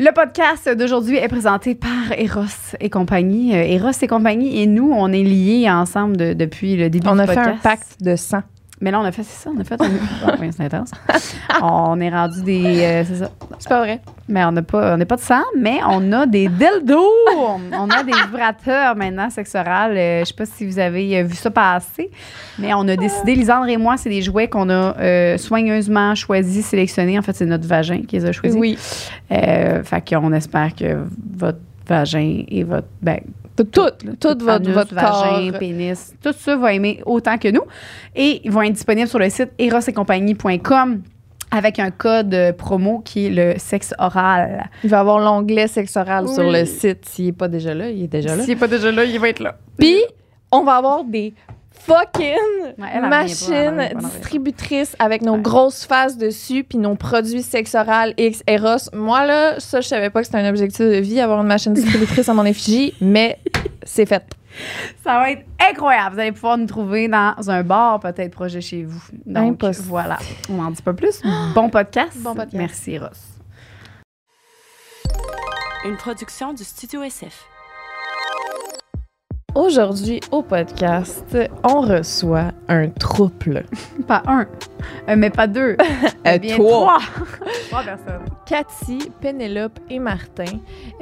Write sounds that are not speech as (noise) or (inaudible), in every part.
Le podcast d'aujourd'hui est présenté par Eros et compagnie. Euh, Eros et compagnie et nous, on est liés ensemble de- depuis le début On du a fait podcast. un pacte de sang. Mais là, on a fait, c'est ça, on a fait un... Oui, c'est intense. on est rendu des... euh, c'est ça. C'est pas vrai. Mais on n'a pas, on pas de sang, mais on a des dildos. on a des vibrateurs maintenant, sexe oral. Euh, je sais pas si vous avez euh, vu ça passer, mais on a décidé, Lisandre et moi, c'est des jouets qu'on a euh, soigneusement choisis, sélectionnés. En fait, c'est notre vagin qui les a choisis. Oui. Fait qu'on espère que votre vagin et votre... Ben, Tout, tout, votre, anus, votre vagin, corps. pénis, tout ça va aimer autant que nous. Et ils vont être disponibles sur le site erosetcompagnie.com avec un code promo qui est le sexe oral. Il va y avoir l'onglet sexe oral Oui. sur le site. S'il n'est pas déjà là, il est déjà là. S'il n'est pas déjà là, il va être là. Puis, on va avoir des fucking Ouais, elle, pas, elle pas. distributrices avec nos Ouais. grosses faces dessus puis nos produits sexe oral X Eros. Moi, là, ça, je savais pas que c'était un objectif de vie, avoir une machine distributrice à mon effigie, mais c'est fait. Ça va être incroyable. Vous allez pouvoir nous trouver dans un bar, peut-être proche chez vous. Donc, Impossible. voilà. On n'en dit pas plus. Bon podcast. Bon podcast. Merci, Ross. Une production du Studio SF. Aujourd'hui, au podcast, on reçoit un trouble. Pas un, euh, mais pas deux. (laughs) Euh, bien trois. trois. (laughs) trois personnes. Cathy, Pénélope et Martin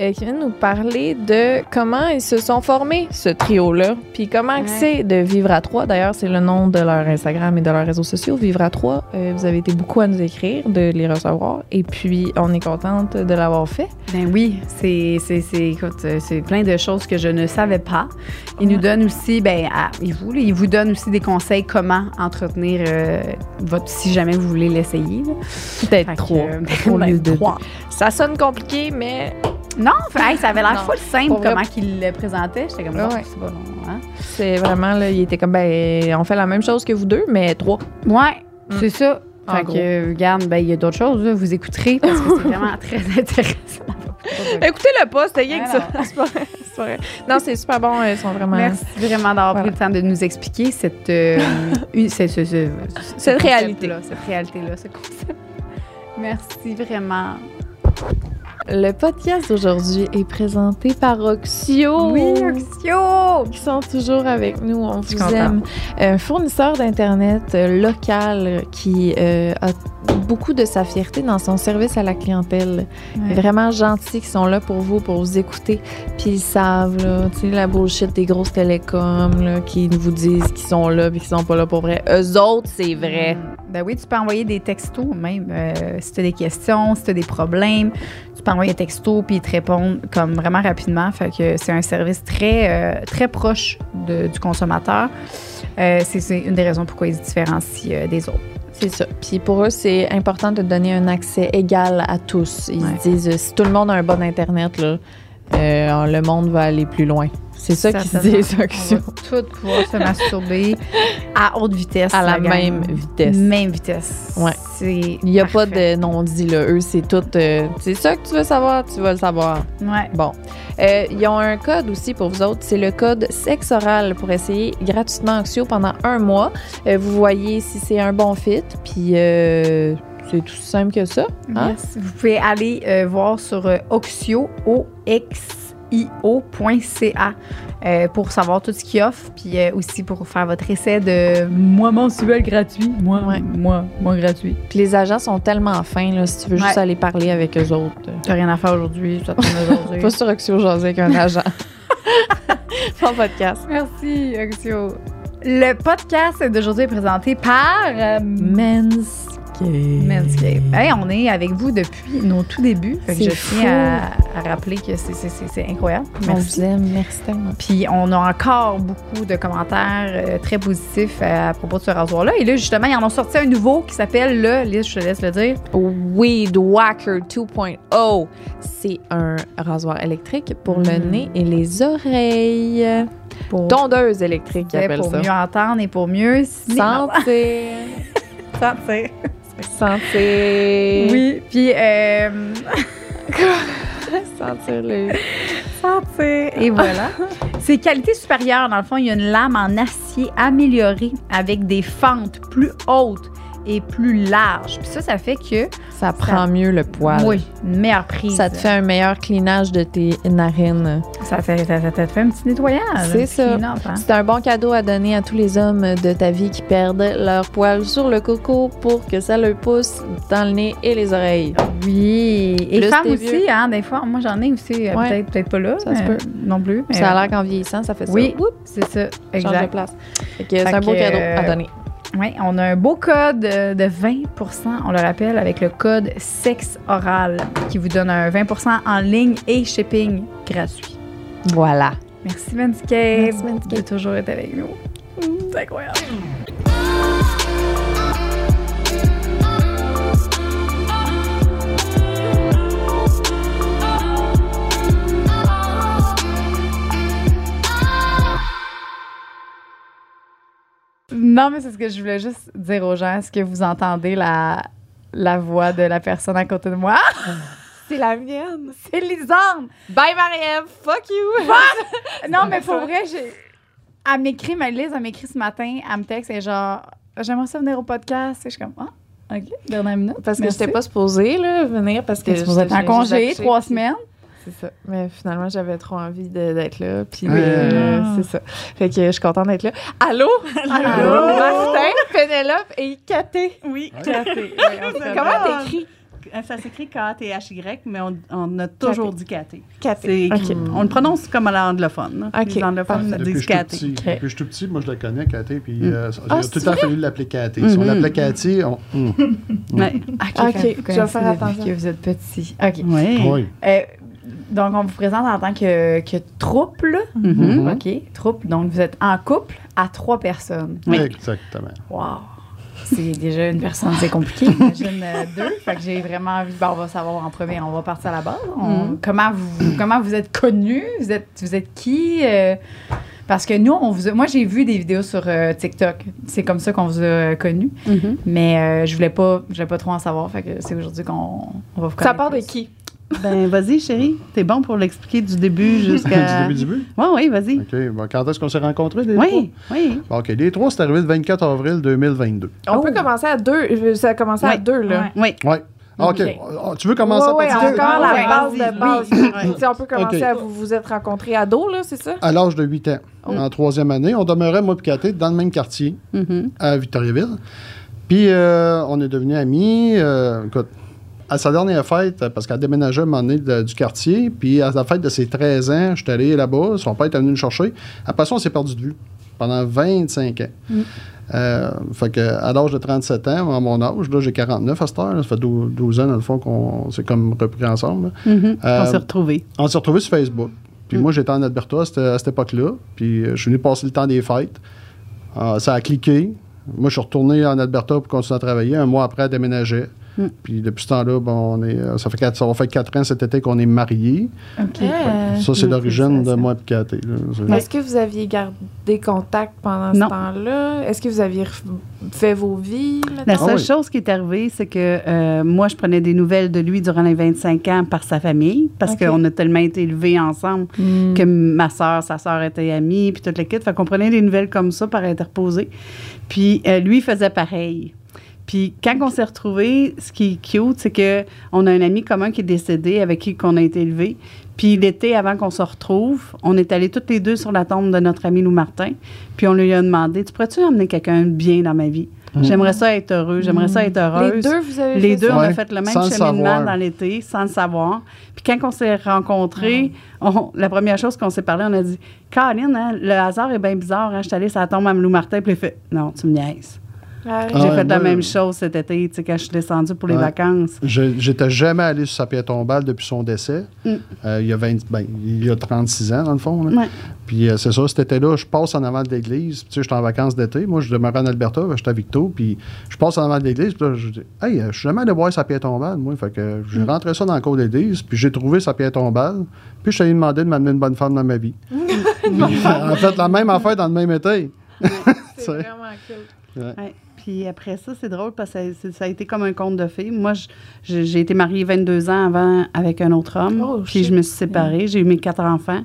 euh, qui viennent nous parler de comment ils se sont formés, ce trio-là, puis comment Ouais. c'est de vivre à trois. D'ailleurs, c'est le nom de leur Instagram et de leurs réseaux sociaux, Vivre à trois. Euh, vous avez été beaucoup à nous écrire, de les recevoir, et puis on est contente de l'avoir fait. Ben oui, c'est, plein de choses que je ne savais pas. Ils nous donnent aussi, ben, à, vous, ils vous donnent aussi des conseils comment entretenir votre, si jamais vous voulez l'essayer. Peut-être trois. euh, (laughs) au lieu de trois. Ça sonne compliqué, mais Non, hey, ça avait l'air full simple pour comment qu'ils le présentaient. J'étais comme, bon, Ouais. c'est pas long, hein? c'est vraiment, là, il était comme, ben, on fait la même chose que vous deux, mais trois. Ouais, Mm. c'est ça. En Fait gros. que, regarde, ben, il y a d'autres choses, là, vous écouterez parce que c'est (laughs) vraiment très intéressant. Écoutez-le pas, c'était rien que ça. (laughs) C'est pas vrai, c'est pas vrai. Non, c'est super bon, ils sont vraiment... Merci vraiment d'avoir Voilà. pris le temps de nous expliquer cette, euh, (laughs) ce- ce- Cette réalité. Cette réalité-là, ce concept. Merci vraiment. Le podcast d'aujourd'hui est présenté par Oxio. Oxio! Qui sont toujours avec nous. On vous contente. aime. Un fournisseur d'Internet euh, local qui euh, a beaucoup de sa fierté dans son service à la clientèle. Ouais. Vraiment gentils qui sont là pour vous, pour vous écouter. Puis ils savent, là, tu sais, la bullshit des grosses télécoms, là, qui vous disent qu'ils sont là puis qu'ils sont pas là pour vrai. Eux autres, c'est vrai. Mm. Ben oui, tu peux envoyer des textos même. euh, si tu as des questions, si tu as des problèmes, tu peux envoyer un texto puis ils te répondent comme vraiment rapidement. Fait que c'est un service très, euh, très proche de- du consommateur. Euh, c'est, une des raisons pourquoi ils se différencient des autres. C'est ça. Puis pour eux, c'est important de donner un accès égal à tous. Ils Ouais. se disent, si tout le monde a un bon Internet, là, euh, le monde va aller plus loin. C'est ça qu'ils se Certainement. disent, On Oxio. va tous pouvoir se masturber à haute vitesse. À la même vitesse. Même vitesse. Ouais. C'est Il n'y a pas de non-dit, là. Eux, c'est tout. euh, c'est ça que tu veux savoir, tu vas le savoir. Ouais. Bon. Euh, ils ont un code aussi pour vous autres. C'est le code sexe oral pour essayer gratuitement Oxio pendant un mois. Euh, vous voyez si c'est un bon fit. Puis euh, c'est tout simple que ça. hein? Yes. Vous pouvez aller euh, voir sur euh, Oxio, O-X-I-O.ca euh, pour savoir tout ce qu'il offre, puis euh, aussi pour faire votre essai de mois mensuel gratuit. Moi, Ouais. moi, moi gratuit. Puis les agents sont tellement fins, là, si tu veux juste aller parler avec eux autres. T'as rien à faire aujourd'hui, tourne aujourd'hui. (laughs) Pas sur Oxio jaser avec un (laughs) agent. (laughs) Bon podcast. Merci, Oxio. Le podcast d'aujourd'hui est présenté par euh, Manscaped. Manscaped. Hey, on est avec vous depuis nos tout débuts. Fait que je tiens à, à rappeler que c'est- incroyable. On Merci. vous aime. Merci tellement. Puis on a encore beaucoup de commentaires euh, très positifs à propos de ce rasoir-là. Et là, justement, ils en ont sorti un nouveau qui s'appelle le, Lise, je te laisse le dire. Weed Whacker 2.0. C'est un rasoir électrique pour le Mm. nez et les oreilles. Pour, Tondeuse électrique, ils appellent pour ça. mieux entendre et pour mieux Sentir. (laughs) sentir. Sentir. Oui, puis euh, (laughs) Sentir le. sentir. Et voilà. C'est qualité supérieure. Dans le fond, il y a une lame en acier améliorée avec des fentes plus hautes et plus larges. Puis ça, ça fait que Ça prend mieux le poil. Oui, une meilleure prise. Ça te fait un meilleur cleanage de tes narines. Ça, fait, ça, ça te fait un petit nettoyage. C'est ça. hein. C'est un bon cadeau à donner à tous les hommes de ta vie qui perdent leur poil sur le coco pour que ça leur pousse dans le nez et les oreilles. Oui. Et Plus femmes aussi, vieux. hein, des fois. Moi, j'en ai aussi. euh, Ouais. Peut-être pas là. Ça se peut. Non plus. mais- Ça a l'air qu'en vieillissant, ça fait ça. Oui, c'est ça. change de Exact. place. C'est un beau cadeau euh, à donner. Oui, on a un beau code euh, de 20% on le rappelle, avec le code sexe oral qui vous donne un 20% en ligne et shipping gratuit. Voilà. Merci Manscaped Merci, Manscaped. de toujours être avec nous. C'est incroyable. Non, mais c'est ce que je voulais juste dire aux gens. Est-ce que vous entendez la, la voix de la personne à côté de moi? (laughs) C'est la mienne. C'est Lisande! Bye, Marie-Ève. Fuck you. (laughs) Non, mais pour vrai, j'ai... elle m'écrit, ma Lise, elle m'écrit ce matin, elle me texte, et genre, j'aimerais ça venir au podcast. Et je suis comme, ah, OK, dernière minute. Parce que Merci. j'étais pas supposée là, venir parce que être en congé, trois semaines? C'est ça. Mais finalement, j'avais trop envie de- d'être là. Puis euh, Ah. c'est ça. Fait que je suis contente d'être là. Allô? Allô? Martin, Pénélope et Caté. Oui. (laughs) Comment t'écris? Euh, Ça s'écrit K-A-T-H-Y, mais on, on a toujours dit Katé. OK. On le prononce comme à l'anglophone. là. OK. Les anglophones Depuis que je disent suis tout Katé. petit. Depuis que je suis tout petit, moi, je la connais, Cathy. Puis, Mm. euh, j'ai Ah, tout c'est le temps fallu l'appeler Cathy. Si on Mhm. l'appelait Cathy, on. Ouais. OK, vous je vais faire attention. que vous êtes petit. OK. Oui. Oui. Euh, donc, on vous présente en tant que, que troupe, là. Mhm. Mhm. OK, troupe. Donc, vous êtes en couple à trois personnes. Oui. Exactement. Wow! C'est déjà une personne, c'est compliqué. Imagine euh, deux. Fait que j'ai vraiment envie. ben, on va savoir en premier, on va partir à la base. On- Mhm. comment, vous, comment vous êtes connus? Vous êtes, vous êtes qui? Euh, parce que nous, on vous a- moi, j'ai vu des vidéos sur euh, TikTok. C'est comme ça qu'on vous a connus. Mhm. Mais euh, je voulais pas, je voulais pas trop en savoir. Fait que c'est aujourd'hui qu'on on va vous Ça connaître part de qui? Ben, vas-y, chérie. T'es bon pour l'expliquer du début (laughs) du jusqu'à. début, du début? Oui, oui, vas-y. OK. Bon, quand est-ce qu'on s'est rencontrés, les Oui, oui. trois? Bon, OK. Les trois, c'est arrivé le 24 avril 2022. On Oh. peut commencer à deux. Ça a commencé à deux, là. Oui. Oui. OK. OK. Ah, Tu veux commencer Ouais, à partir encore la Ouais, base de base. Oui. On peut commencer à vous vous êtes rencontrés ado, là, c'est ça? à l'âge de 8 ans, Oh. en troisième année. On demeurait, moi et Cathy, dans le même quartier, Mhm. à Victoriaville. Puis, euh, on est devenus amis. euh, écoute, à sa dernière fête, parce qu'elle déménageait à un moment donné de- du quartier, puis à la fête de ses 13 ans, je suis allé là-bas, son père était venu le chercher. Après ça, on s'est perdu de vue pendant 25 ans. Euh, fait que, à l'âge de 37 ans, à mon âge, là, j'ai 49 à cette heure, là, ça fait 12, 12 ans, dans le fond, qu'on s'est comme repris ensemble. là. Mhm. Euh, On s'est retrouvés. On s'est retrouvés sur Facebook. Puis moi, j'étais en Alberta à cette, à époque-là. Puis euh, je suis venu passer le temps des fêtes. Euh, ça a cliqué. Moi, je suis retourné en Alberta pour continuer à travailler. Un mois après, elle déménageait. Mm. Puis depuis ce temps-là, bon, on est, euh, ça, fait quatre, ça va faire quatre ans cet été qu'on est mariés. OK. Euh, Ça, c'est l'origine de moi et. C'est- Est-ce que vous aviez gardé contact pendant ce temps-là? Est-ce que vous aviez fait vos vies? La seule Ah oui. chose qui est arrivée, c'est que euh, moi, je prenais des nouvelles de lui durant les 25 ans par sa famille, parce qu'on a tellement été élevés ensemble Hmm. que ma soeur, sa soeur était amie, puis toute l'équipe. Fait qu'on prenait des nouvelles comme ça par interposé. Puis euh, lui faisait pareil. Puis quand on s'est retrouvés, ce qui est cute, c'est que on a un ami commun qui est décédé, avec qui qu'on a été élevés. Puis l'été, avant qu'on se retrouve, on est allés toutes les deux sur la tombe de notre ami Lou Martin. Puis on lui a demandé, tu pourrais-tu amener quelqu'un de bien dans ma vie? J'aimerais ça être heureux, j'aimerais ça être heureuse. Les deux, vous avez Les fait deux, ça? on a fait le même sans cheminement dans l'été, sans le savoir. Puis quand on s'est rencontrés, on- la première chose qu'on s'est parlé, on a dit Caroline, hein, le hasard est bien bizarre. Hein, je suis allée sur la tombe à Lou Martin, puis il a fait Non, tu me niaises. Ah, Ah J'ai fait la même chose cet été, tu sais, quand je suis descendue pour les Ouais. vacances. Je- J'étais jamais allé sur sa pierre tombale depuis son décès. Mm. Euh, il, y a 20 ben, il y a 36 ans, dans le fond. là. Ouais. Puis euh, c'est ça, cet été-là, je passe en avant de l'église. Tu sais, j'étais en vacances d'été. Moi, je demeurais en Alberta, j'étais à Victo. Puis je passe en avant de l'église. Puis là, je dis, hey, euh, je suis jamais allé voir sa pierre tombale, moi. Fait que j'ai Mm. rentré ça dans le cours d'église. Puis j'ai trouvé sa pierre tombale. Puis je allé demander de m'amener une bonne femme dans ma vie. (laughs) En fait, la même affaire dans le même été. C'est (laughs) vraiment cool. Ouais. Puis après ça, c'est drôle parce que ça, a été comme un conte de fées. Moi, j'ai été mariée 22 ans avant avec un autre homme. Oh, puis je me suis séparée. J'ai eu mes quatre enfants.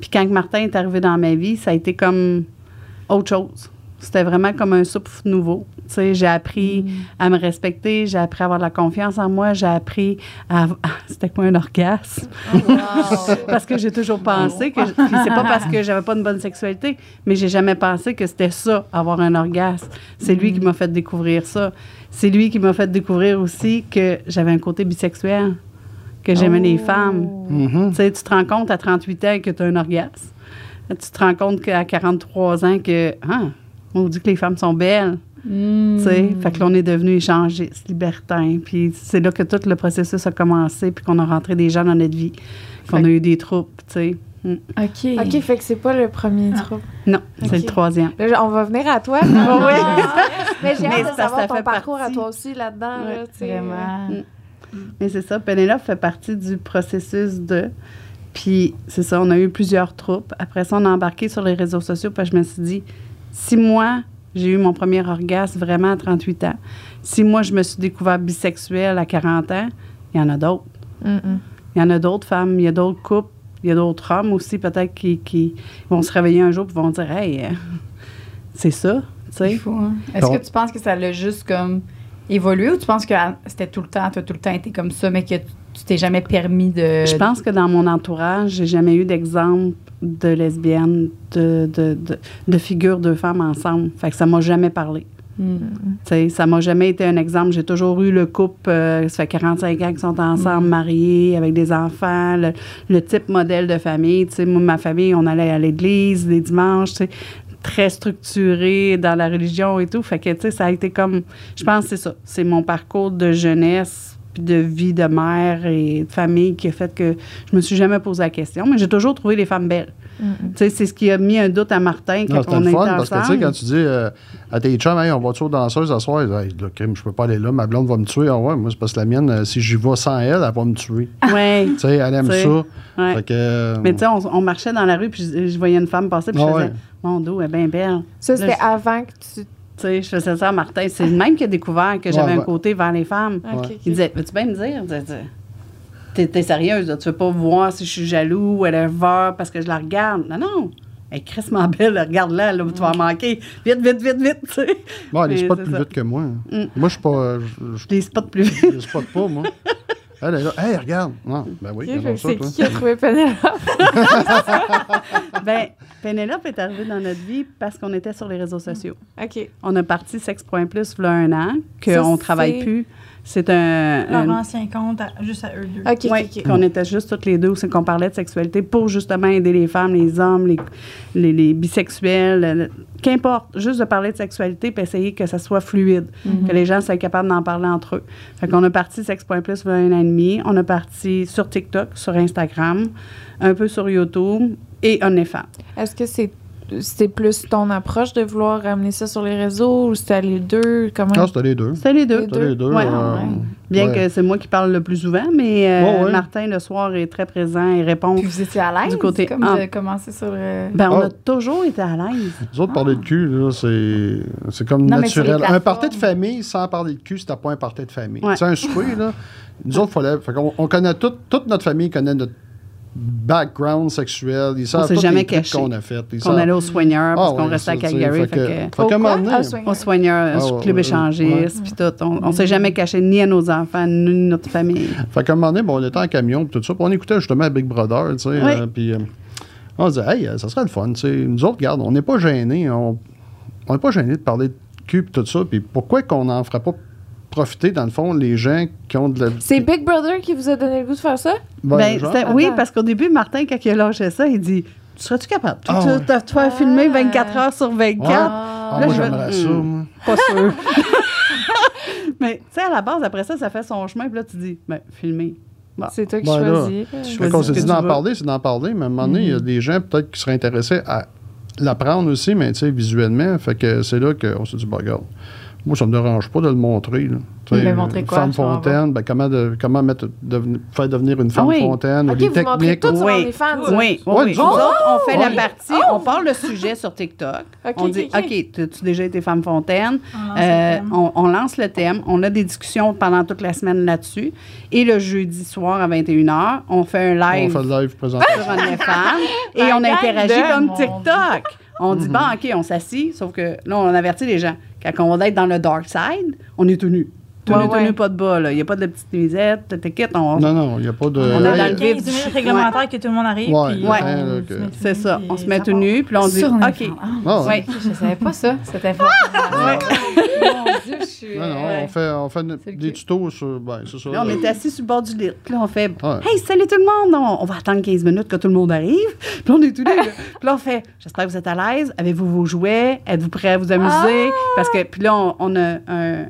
Puis quand Martin est arrivé dans ma vie, ça a été comme autre chose. C'était vraiment comme un souffle nouveau. Tu sais, j'ai appris à me respecter, j'ai appris à avoir de la confiance en moi, j'ai appris à... ah, C'était quoi un orgasme? (laughs) parce que j'ai toujours pensé que... Puis c'est pas parce que j'avais pas une bonne sexualité, mais j'ai jamais pensé que c'était ça, avoir un orgasme. C'est lui qui m'a fait découvrir ça. C'est lui qui m'a fait découvrir aussi que j'avais un côté bisexuel, que j'aimais les femmes. Mhm. Tu sais, tu te rends compte à 38 ans que tu as un orgasme. Tu te rends compte qu'à 43 ans que, ah, on dit que les femmes sont belles. Tu sais, fait que là, on est devenu échangistes, libertins. Puis c'est là que tout le processus a commencé, puis qu'on a rentré des gens dans notre vie, qu'on a eu des troupes, tu sais. Mm. OK. OK, fait que c'est pas le premier trouble. Non, c'est le troisième. Là, on va venir à toi. (laughs) Oui. Mais j'ai Mais hâte de ça, savoir ça ton fait parcours à partie. toi aussi là-dedans. Là, tu sais. Vraiment. Mais c'est ça, Penelope fait partie du processus de. Puis c'est ça, on a eu plusieurs troupes. Après ça, on a embarqué sur les réseaux sociaux, que je me suis dit, si moi, j'ai eu mon premier orgasme vraiment à 38 ans, si moi, je me suis découvert bisexuelle à 40 ans, il y en a d'autres. Mm, mm. Il y en a d'autres femmes, il y a d'autres couples, il y a d'autres hommes aussi, peut-être, qui, qui vont se réveiller un jour et vont dire, hey, euh, c'est ça, hein? Est-ce que tu penses que ça l'a juste comme évolué ou tu penses que c'était tout le temps, tu as tout le temps été comme ça, mais que tu t'es jamais permis de. Je pense que dans mon entourage, j'ai jamais eu d'exemple de lesbiennes, de, de, de, de figures de femmes ensemble. Fait que ça m'a jamais parlé. Hmm. Sais, ça m'a jamais été un exemple. J'ai toujours eu le couple, euh, ça fait 45 ans qu'ils sont ensemble, mariés, avec des enfants, le, le type modèle de famille. Tu sais, moi, ma famille, on allait à l'église les dimanches, très structuré dans la religion et tout. Fait que, ça a été comme, je pense que c'est ça. C'est mon parcours de jeunesse de vie de mère et de famille qui a fait que je me suis jamais posé la question. Mais j'ai toujours trouvé les femmes belles. Tu sais, c'est ce qui a mis un doute à Martin Non, quand c'était on était fun parce que, tu sais, ensemble. quand tu dis euh, à tes chums, hey, on va-tu aux danseuses ce soir? Ils disent, Hey, là, crime, je peux pas aller là, ma blonde va me tuer. Ah ouais, moi, c'est parce que la mienne, euh, si j'y vais sans elle, elle va me tuer. (laughs) Ouais. tu sais, elle aime ça. ouais. Fait que, euh, Mais tu sais, on, on marchait dans la rue, puis je, je voyais une femme passer, puis je Ah faisais ouais. Mon dos est bien belle. Ça, c'était avant que tu. Tu sais, je faisais ça à Martin. C'est le même qui a découvert que j'avais Ouais, un côté vers les femmes. Ok. Il disait Veux-tu bien me dire? T'es- t'es- sérieuse, là? tu veux pas voir si je suis jaloux ou whatever parce que je la regarde. Non, non. Elle est crissement belle, regarde-la, là, tu vas en manquer. Vite, vite, vite, vite, tu sais. bon, elle spots c'est plus ça. vite que moi. Mm. Moi, je suis pas. je- je Je les spot plus vite. je les spot pas, moi. (laughs) Elle est là. Hey, regarde. Non, ben oui, c'est toi. qui qui a trouvé Penelope? (laughs) ben, Pénélope est arrivée dans notre vie parce qu'on était sur les réseaux sociaux. OK. On a parti Sex.plus il y a un an, qu'on travaille c'est- plus. C'est un, un- Leur ancien compte, à- juste à eux deux. OK, qu'on était juste toutes les deux, c'est qu'on parlait de sexualité pour justement aider les femmes, les hommes, les, les, les bisexuels, qu'importe, juste de parler de sexualité puis essayer que ça soit fluide, que les gens soient capables d'en parler entre eux. Fait qu'on a parti Sex.plus il y a un an et demi, on a parti sur TikTok, sur Instagram, un peu sur YouTube et OnlyFans. Est-ce que c'est c'est plus ton approche de vouloir ramener ça sur les réseaux ou c'était les deux? Comment? Ah, c'était les deux. C'est les deux. Les C'était les deux. Ouais. euh, Bien ouais. que c'est moi qui parle le plus souvent, mais euh, Ouais, ouais. Martin, le soir, est très présent et répond. Puis vous étiez à l'aise? Du côté comme commencer sur le. Ben, on Ah. a toujours été à l'aise. Nous autres, parler de cul, là, c'est, c'est comme Non, naturel. Un party de famille sans parler de cul, c'était pas un party de famille. Ouais. C'est un souper, là. Nous autres, fallait. Fait qu'on, on connaît tout, toute notre famille connaît notre background sexuel. Ils savent s'est tous jamais les qu'on a fait. Ils On savent- allait au soigneur parce Ah, qu'on ouais, restait à Calgary. Fait que, que, fait Ah, au soigneur. au Ah, club échangiste, puis tout. On, on s'est jamais caché ni à nos enfants, ni à notre famille. Fait qu'à un moment donné, bon, on était en camion tout ça, puis on écoutait justement Big Brother, tu sais, Oui. euh, puis euh, on se disait, hey, euh, ça serait le fun, tu sais. Nous autres, regarde, on n'est pas gênés, on on n'est pas gênés de parler de cul pis tout ça, puis pourquoi qu'on n'en ferait pas profiter, dans le fond, les gens qui ont de la... C'est Big Brother qui vous a donné le goût de faire ça? Ben, Ben, oui, parce qu'au début, Martin, quand il a lâché ça, il dit Tu serais-tu capable? Ah, ouais. t'as- tu vas filmer 24 heures sur 24 Ah, Là, moi, je- j'aimerais ça, Hmm. moi. Pas sûr. (laughs) Mais, tu sais, à la base, après ça, ça fait son chemin, puis là, tu dis Ben, filmer. Bon. C'est toi qui Ben là, choisis. choisis qu'on ce s'est dit d'en parler, c'est d'en parler, mais à un moment donné, il y a des gens peut-être qui seraient intéressés à l'apprendre aussi, mais tu sais, visuellement. Fait que c'est là qu'on s'est dit, bah, regarde, moi, ça me dérange pas de le montrer. Là. Tu sais, Mais montrer quoi, Femme fontaine, ben, comment, de- comment mettre, faire devenir une femme oui. fontaine, ou OK, les vous montrez techniques. tout sur Oui. OnlyFans. Oui, oui, oui. nous Nous autres- on fait la partie, on parle le sujet sur TikTok. (laughs) OK, on dit, OK, tu as déjà été femme fontaine? On lance Euh, le thème. on, on lance le thème. On a des discussions pendant toute la semaine là-dessus. Et le jeudi soir à 21h, on fait un On live fait le live présentation. sur OnlyFans (laughs) et La on interagit comme TikTok. On dit, bon, OK, on s'assit, sauf que là, on avertit les gens. Quand on va être dans le dark side, on est tout nu. Tout Ouais, nu, tout ouais. nu, pas de bas, là. Il n'y a pas de petites nuisettes, t'inquiète. On... Non, non, il n'y a pas de. On est dans le vif 15 du- minutes réglementaire que tout le monde arrive. Met tout C'est nu, ça. On se met tout nu, puis là, on dit, Sur OK. Ah, Ah, ouais. Ouais. Je savais pas ça, cette. Mon Dieu, je suis. Non, non, on fait, on fait ne- des cul. tutos sur. Ben, c'est ça. Là, on là. est assis sur le bord du lit. Puis là, on fait Ouais. Hey, salut tout le monde! On, on va attendre 15 minutes que tout le monde arrive. (laughs) Puis là, on est tous les là. Puis là, on fait J'espère que vous êtes à l'aise. Avez-vous vos jouets? Êtes-vous prêts à vous amuser? Parce que, puis là, on, on a un.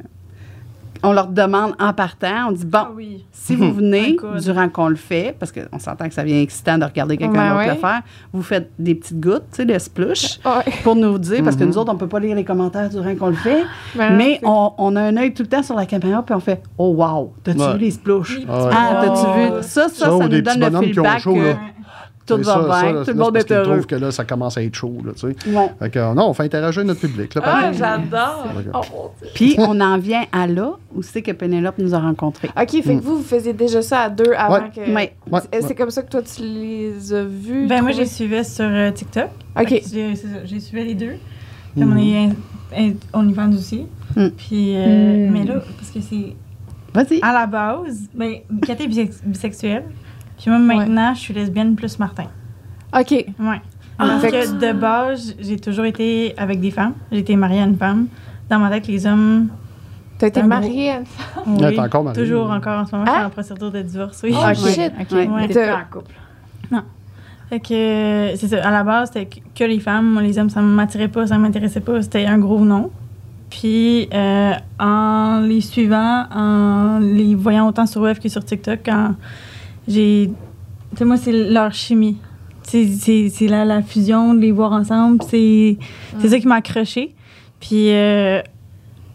On leur demande en partant, on dit Bon, Ah oui. si vous (laughs) venez durant qu'on le fait, parce qu'on s'entend que ça devient excitant de regarder quelqu'un Ben d'autre ouais. le faire, vous faites des petites gouttes, tu sais, de splush, (laughs) Ouais. pour nous dire, parce que Mhm. nous autres, on peut pas lire les commentaires durant qu'on le fait, (gasps) Ben, mais on, on a un œil tout le temps sur la caméra, puis on fait Oh, wow, t'as-tu Ouais. vu les splushs? Ah, ouais. Ah, t'as-tu Oh. vu? Ça, ça, ça, Ça, ou nous des donne petits le bonhommes qui ont feedback chaud, que là. Tout C'est va ça, bien, ça, tout le monde c'est est heureux. trouvent que là, ça commence à être chaud, là, tu sais. Ouais. Fait que, euh, non, on fait interagir notre public, là, Ah, j'adore. Oh. Puis, on en vient à là où c'est que Pénélope nous a rencontrés. OK, fait que vous, vous faisiez déjà ça à deux avant Ouais. que... Ouais. Ouais, C'est- comme ça que toi, tu les as vus? Ben, moi, j'ai suivi sur euh, TikTok. OK. J'ai suivi les deux. Puis on est OnlyFans aussi. Mm. Puis, euh, Mm. mais là, parce que c'est Vas-y. à la base, ben, Kat est bisex- bisexuelle. Puis moi, maintenant, je suis lesbienne plus Martin. OK. Ouais. Ah. Parce Fait que de base, j'ai toujours été avec des femmes. J'ai été mariée à une femme. Dans ma tête, les hommes. T'as été gros- mariée? à- Oui, Ouais, t'es encore mariée? Toujours encore en ce moment. Je suis Hein? en procédure de divorce. Oui. Oh, Ok. shit. OK, Ouais. mais t'es en couple. Fait que c'est ça. À la base, c'était que- que les femmes. Moi, les hommes, ça ne m'attirait pas, ça ne m'intéressait pas. C'était un gros non. Puis euh, en les suivant, en les voyant autant sur web que sur TikTok, quand j'ai. Tu sais, moi, c'est leur chimie. C'est- C'est c'est la, la fusion de les voir ensemble. C'est c'est ça qui m'a accroché. Puis euh,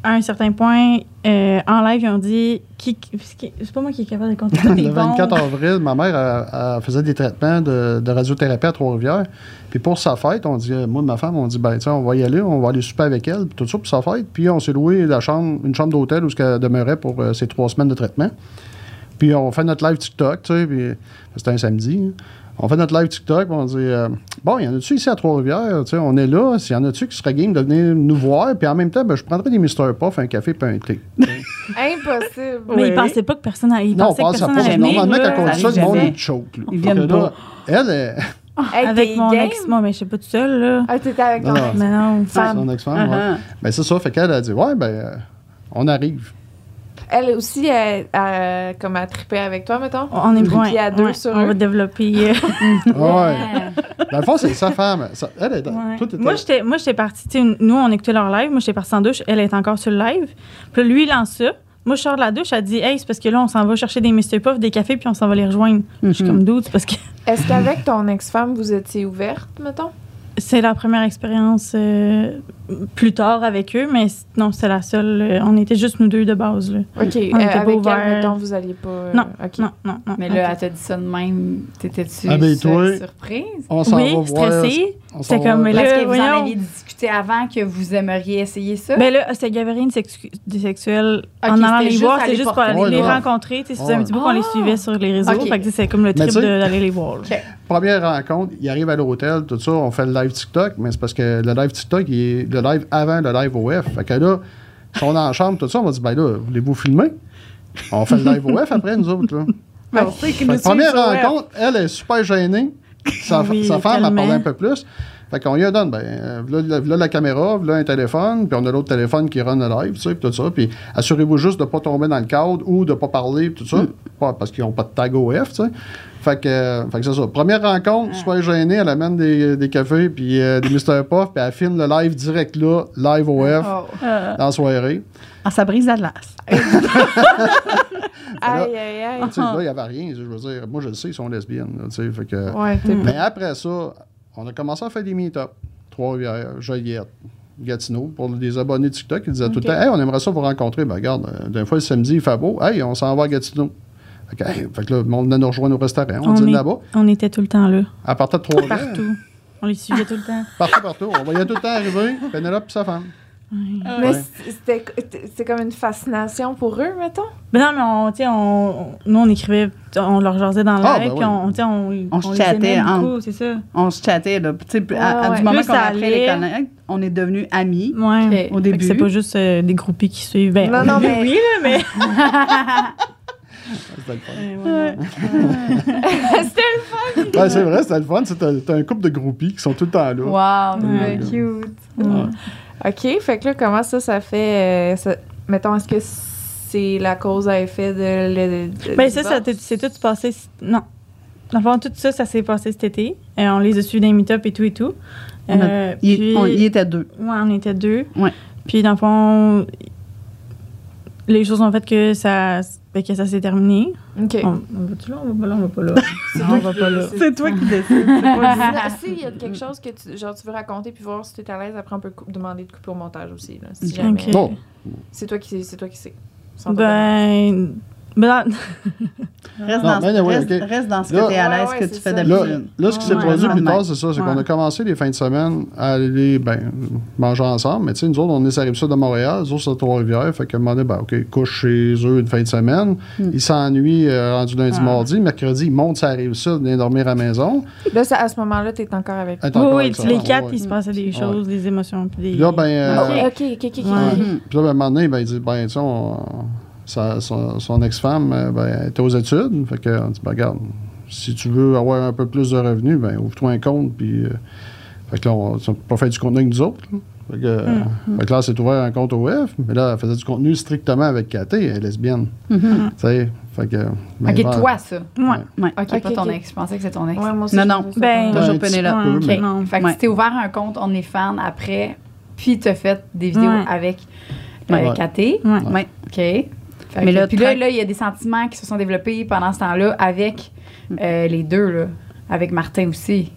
à un certain point, euh, en live, ils ont dit. qui- qui- C'est pas moi qui est capable de compter. (laughs) Le bon. 24 avril, ma mère elle- elle faisait des traitements de, de radiothérapie à Trois-Rivières. Puis pour sa fête, on dit, euh, moi et ma femme, on dit, ben, on va y aller, on va aller souper avec elle, puis tout ça pour sa fête. Puis on s'est loué la chambre, une chambre d'hôtel où elle demeurait pour euh, ses trois semaines de traitement. Puis on fait notre live TikTok, tu sais, puis c'était un samedi. hein. On fait notre live TikTok, puis on dit, euh, bon, il y en a-tu ici à Trois-Rivières, tu sais, on est là, s'il y en a-tu qui serait game de venir nous voir, puis en même temps, ben, je prendrais des Mr. Puff, un café puis un thé. (laughs) Impossible. Mais Oui. ils pensaient pas que personne ils Non, on que pense à personne pas. Normalement, quand on dit ça, le monde est choke. là. Ils viennent que là, pas. Elle, est. Hey, Avec mon game? ex, moi, mais je sais pas tout seul, là. Ah, t'étais avec ton Non, ex? Mais non. Femme. son ex-femme, ouais. Ben, c'est ça. Fait qu'elle a dit, ouais, ben, euh, on arrive. Elle aussi, elle, elle- comme à triper avec toi, mettons? On est ouais, à deux ouais, sur On eux. va développer. euh, (laughs) Ouais. Dans le fond, c'est sa femme. Ça- elle est. ouais. Tout était. Moi, j'étais moi, j'étais partie. Nous, on écoutait leur live. Moi, j'étais partie en douche. Elle est encore sur le live. Puis là, lui, il lance ça. Moi, je sors de la douche. Elle dit Hey, c'est parce que là, on s'en va chercher des Mr. Puff, des cafés, puis on s'en va les rejoindre. Je suis Mhm. comme doute parce que Est-ce qu'avec ton ex-femme, vous étiez ouverte, mettons? C'est la première expérience euh, plus tard avec eux, mais non, c'est la seule. euh, on était juste nous deux de base. Là. OK. On euh, était pas avec ouvert. elle, mettons, vous alliez pas... euh, Non, OK. Non, non, non. Mais là, elle t'a dit ça de même. T'étais-tu Habille-toi. sur- surprise? On s'en oui, va stressée. C'était comme, mais Parce là, que vous en aviez discuté avant que vous aimeriez essayer ça? Ben là, c'est- avait rien de, sexu- de sexuel. Ok, en allant c'était les juste voir, c'était juste pour aller les rencontrer. Ça faisait un petit qu'on les Ah! suivait sur les réseaux. Fait que c'est comme le trip d'aller les voir. là. OK. Première rencontre, il arrive à l'hôtel, tout ça, on fait le live TikTok, mais c'est parce que le live TikTok, il est le live avant le live OF. Fait que là, si on est en chambre, tout ça, on va dire, ben là, voulez-vous filmer? On fait le live OF après, nous autres, là. Ben, Fait nous première rencontre, elle est super gênée. Sa, Oui, sa femme, tellement. parlait un peu plus. Fait qu'on lui donne, ben, là, là, la caméra, là un téléphone, puis on a l'autre téléphone qui run le live, tu sais, puis tout ça. Puis assurez-vous juste de ne pas tomber dans le cadre ou de ne pas parler, tout ça. Pas parce qu'ils n'ont pas de tag OF, tu sais. Fait que, euh, fait que c'est ça. Première rencontre, super gênée, elle amène des, des cafés, puis euh, des Mr. Puff, puis elle filme le live direct là, live OF, Oh. dans la soirée. Ah, ça brise la glace. (laughs) Aïe, aïe, aïe. Tu sais, là, il n'y avait rien. Je veux dire, moi, je le sais, ils sont lesbiennes, là, tu sais. Fait que. Ouais, t'es Mais après ça, on a commencé à faire des meet-up. Trois-Rivières, Joliette, Gatineau, pour des abonnés TikTok. Ils disaient tout le temps Hey, on aimerait ça vous rencontrer. Ben, regarde, euh, d'un fois, le samedi, il fait beau. Hey, on s'en va à Gatineau. Fait que, hey, fait que là, le monde venait nous rejoindre au restaurant. On, On dîne est- là-bas. On était tout le temps là. À partir de Trois-Rivières. Partout. On les suivait tout le temps. (laughs) Partout, partout. On voyait tout le temps arriver Pénélope et sa femme. Mais Ouais. c'était c'était comme une fascination pour eux, mettons? Ben non, mais on, tu sais, on, on- nous, on écrivait, on leur jasait dans le Ah, live, ben puis oui. on, tu sais, on, On se chattait en- c'est ça. On se chattait, là. Tu sais, à- Ouais, ouais. du moment qu'on a appris les connaître, on est devenus amis. Ouais. Ok. Au début. C'est pas juste euh, des groupies qui suivent. Ben, Non, non, mais- Oui, là, mais. (laughs) (laughs) C'était le fun. Euh, ouais. Ouais, c'est vrai, c'était le fun. c'est- T'as t'as un couple de groupies qui sont tout le temps là. Wow, Ouais. cute. OK, fait que là, comment ça, ça fait... euh, ça- mettons, est-ce que c'est la cause à effet de... le- de- Ben, ça, ça c'est tout passé. Non. Dans le fond, tout ça, ça s'est passé cet été. Euh, on les a suivis dans les meet-up et tout et tout. On a- Euh, on- était deux. Ouais, on était deux. Ouais. Puis, dans le fond, les choses ont fait que ça, ben, que ça s'est terminé. OK. On, on va-tu là? On va pas là? On va pas là. (laughs) on va pas là. C'est toi qui décides. c'est S'il (laughs) y a quelque chose que tu, genre, tu veux raconter puis voir si tu es à l'aise, après on peut demander de couper au montage aussi. Là, si jamais. C'est toi qui c'est toi qui sais. Ben. Ben, Reste, Non, dans, mais anyway, reste, dans ce Là- que tu es à l'aise, ouais, que tu fais ça. Là, d'habitude. là, ce qui s'est Ouais, produit plus tard, c'est ça. C'est Ouais. qu'on a commencé les fins de semaine à aller ben, manger ensemble. Mais tu sais, nous autres, on est rive sud de Montréal, nous autres, c'est à Trois-Rivières. Fait qu'à un moment donné, ben, OK, couche chez eux une fin de semaine. Hmm. Ils s'ennuient euh, rendu lundi, Ah. mardi. Mercredi, ils montent sur la rive sud, viennent dormir à la maison. Là, ça- à ce moment-là, tu es encore avec. Encore Oui, oui, ça. les quatre, ouais. il se passait des Ouais. choses, des émotions. Puis des... Puis là, ben, euh, Oh, OK, OK, OK. Puis là, ben, à un moment donné, ben, il dit, ben, tu sais, on- sa- son, son ex-femme, euh, ben, était aux études. Fait que, on dit, ben, regarde, si tu veux avoir un peu plus de revenus, ben, ouvre-toi un compte. Puis, euh, fait que là, on n'a pas fait du contenu avec nous autres. là. Fait que, euh, fait que là, s'est ouvert un compte au F, mais là, elle faisait du contenu strictement avec Cathy, elle est lesbienne. Mhm. Tu sais, fait que. ben, Ok, ben, toi, ça. Ouais. Ouais. Pas ton ex. Je pensais que c'était ton ex. Ouais, moi aussi, Non, non. Ben, Toujours petit Pénélope. peu, Ouais, mais- non. Fait que Ouais. tu t'es ouvert un compte OnlyFans après, puis t'as fait des vidéos Ouais. avec euh, Ouais. Katé. Ouais. Ouais. OK. Fait Mais là, puis là, il y a des sentiments qui se sont développés pendant ce temps-là avec euh, les deux, là. Avec Martin aussi.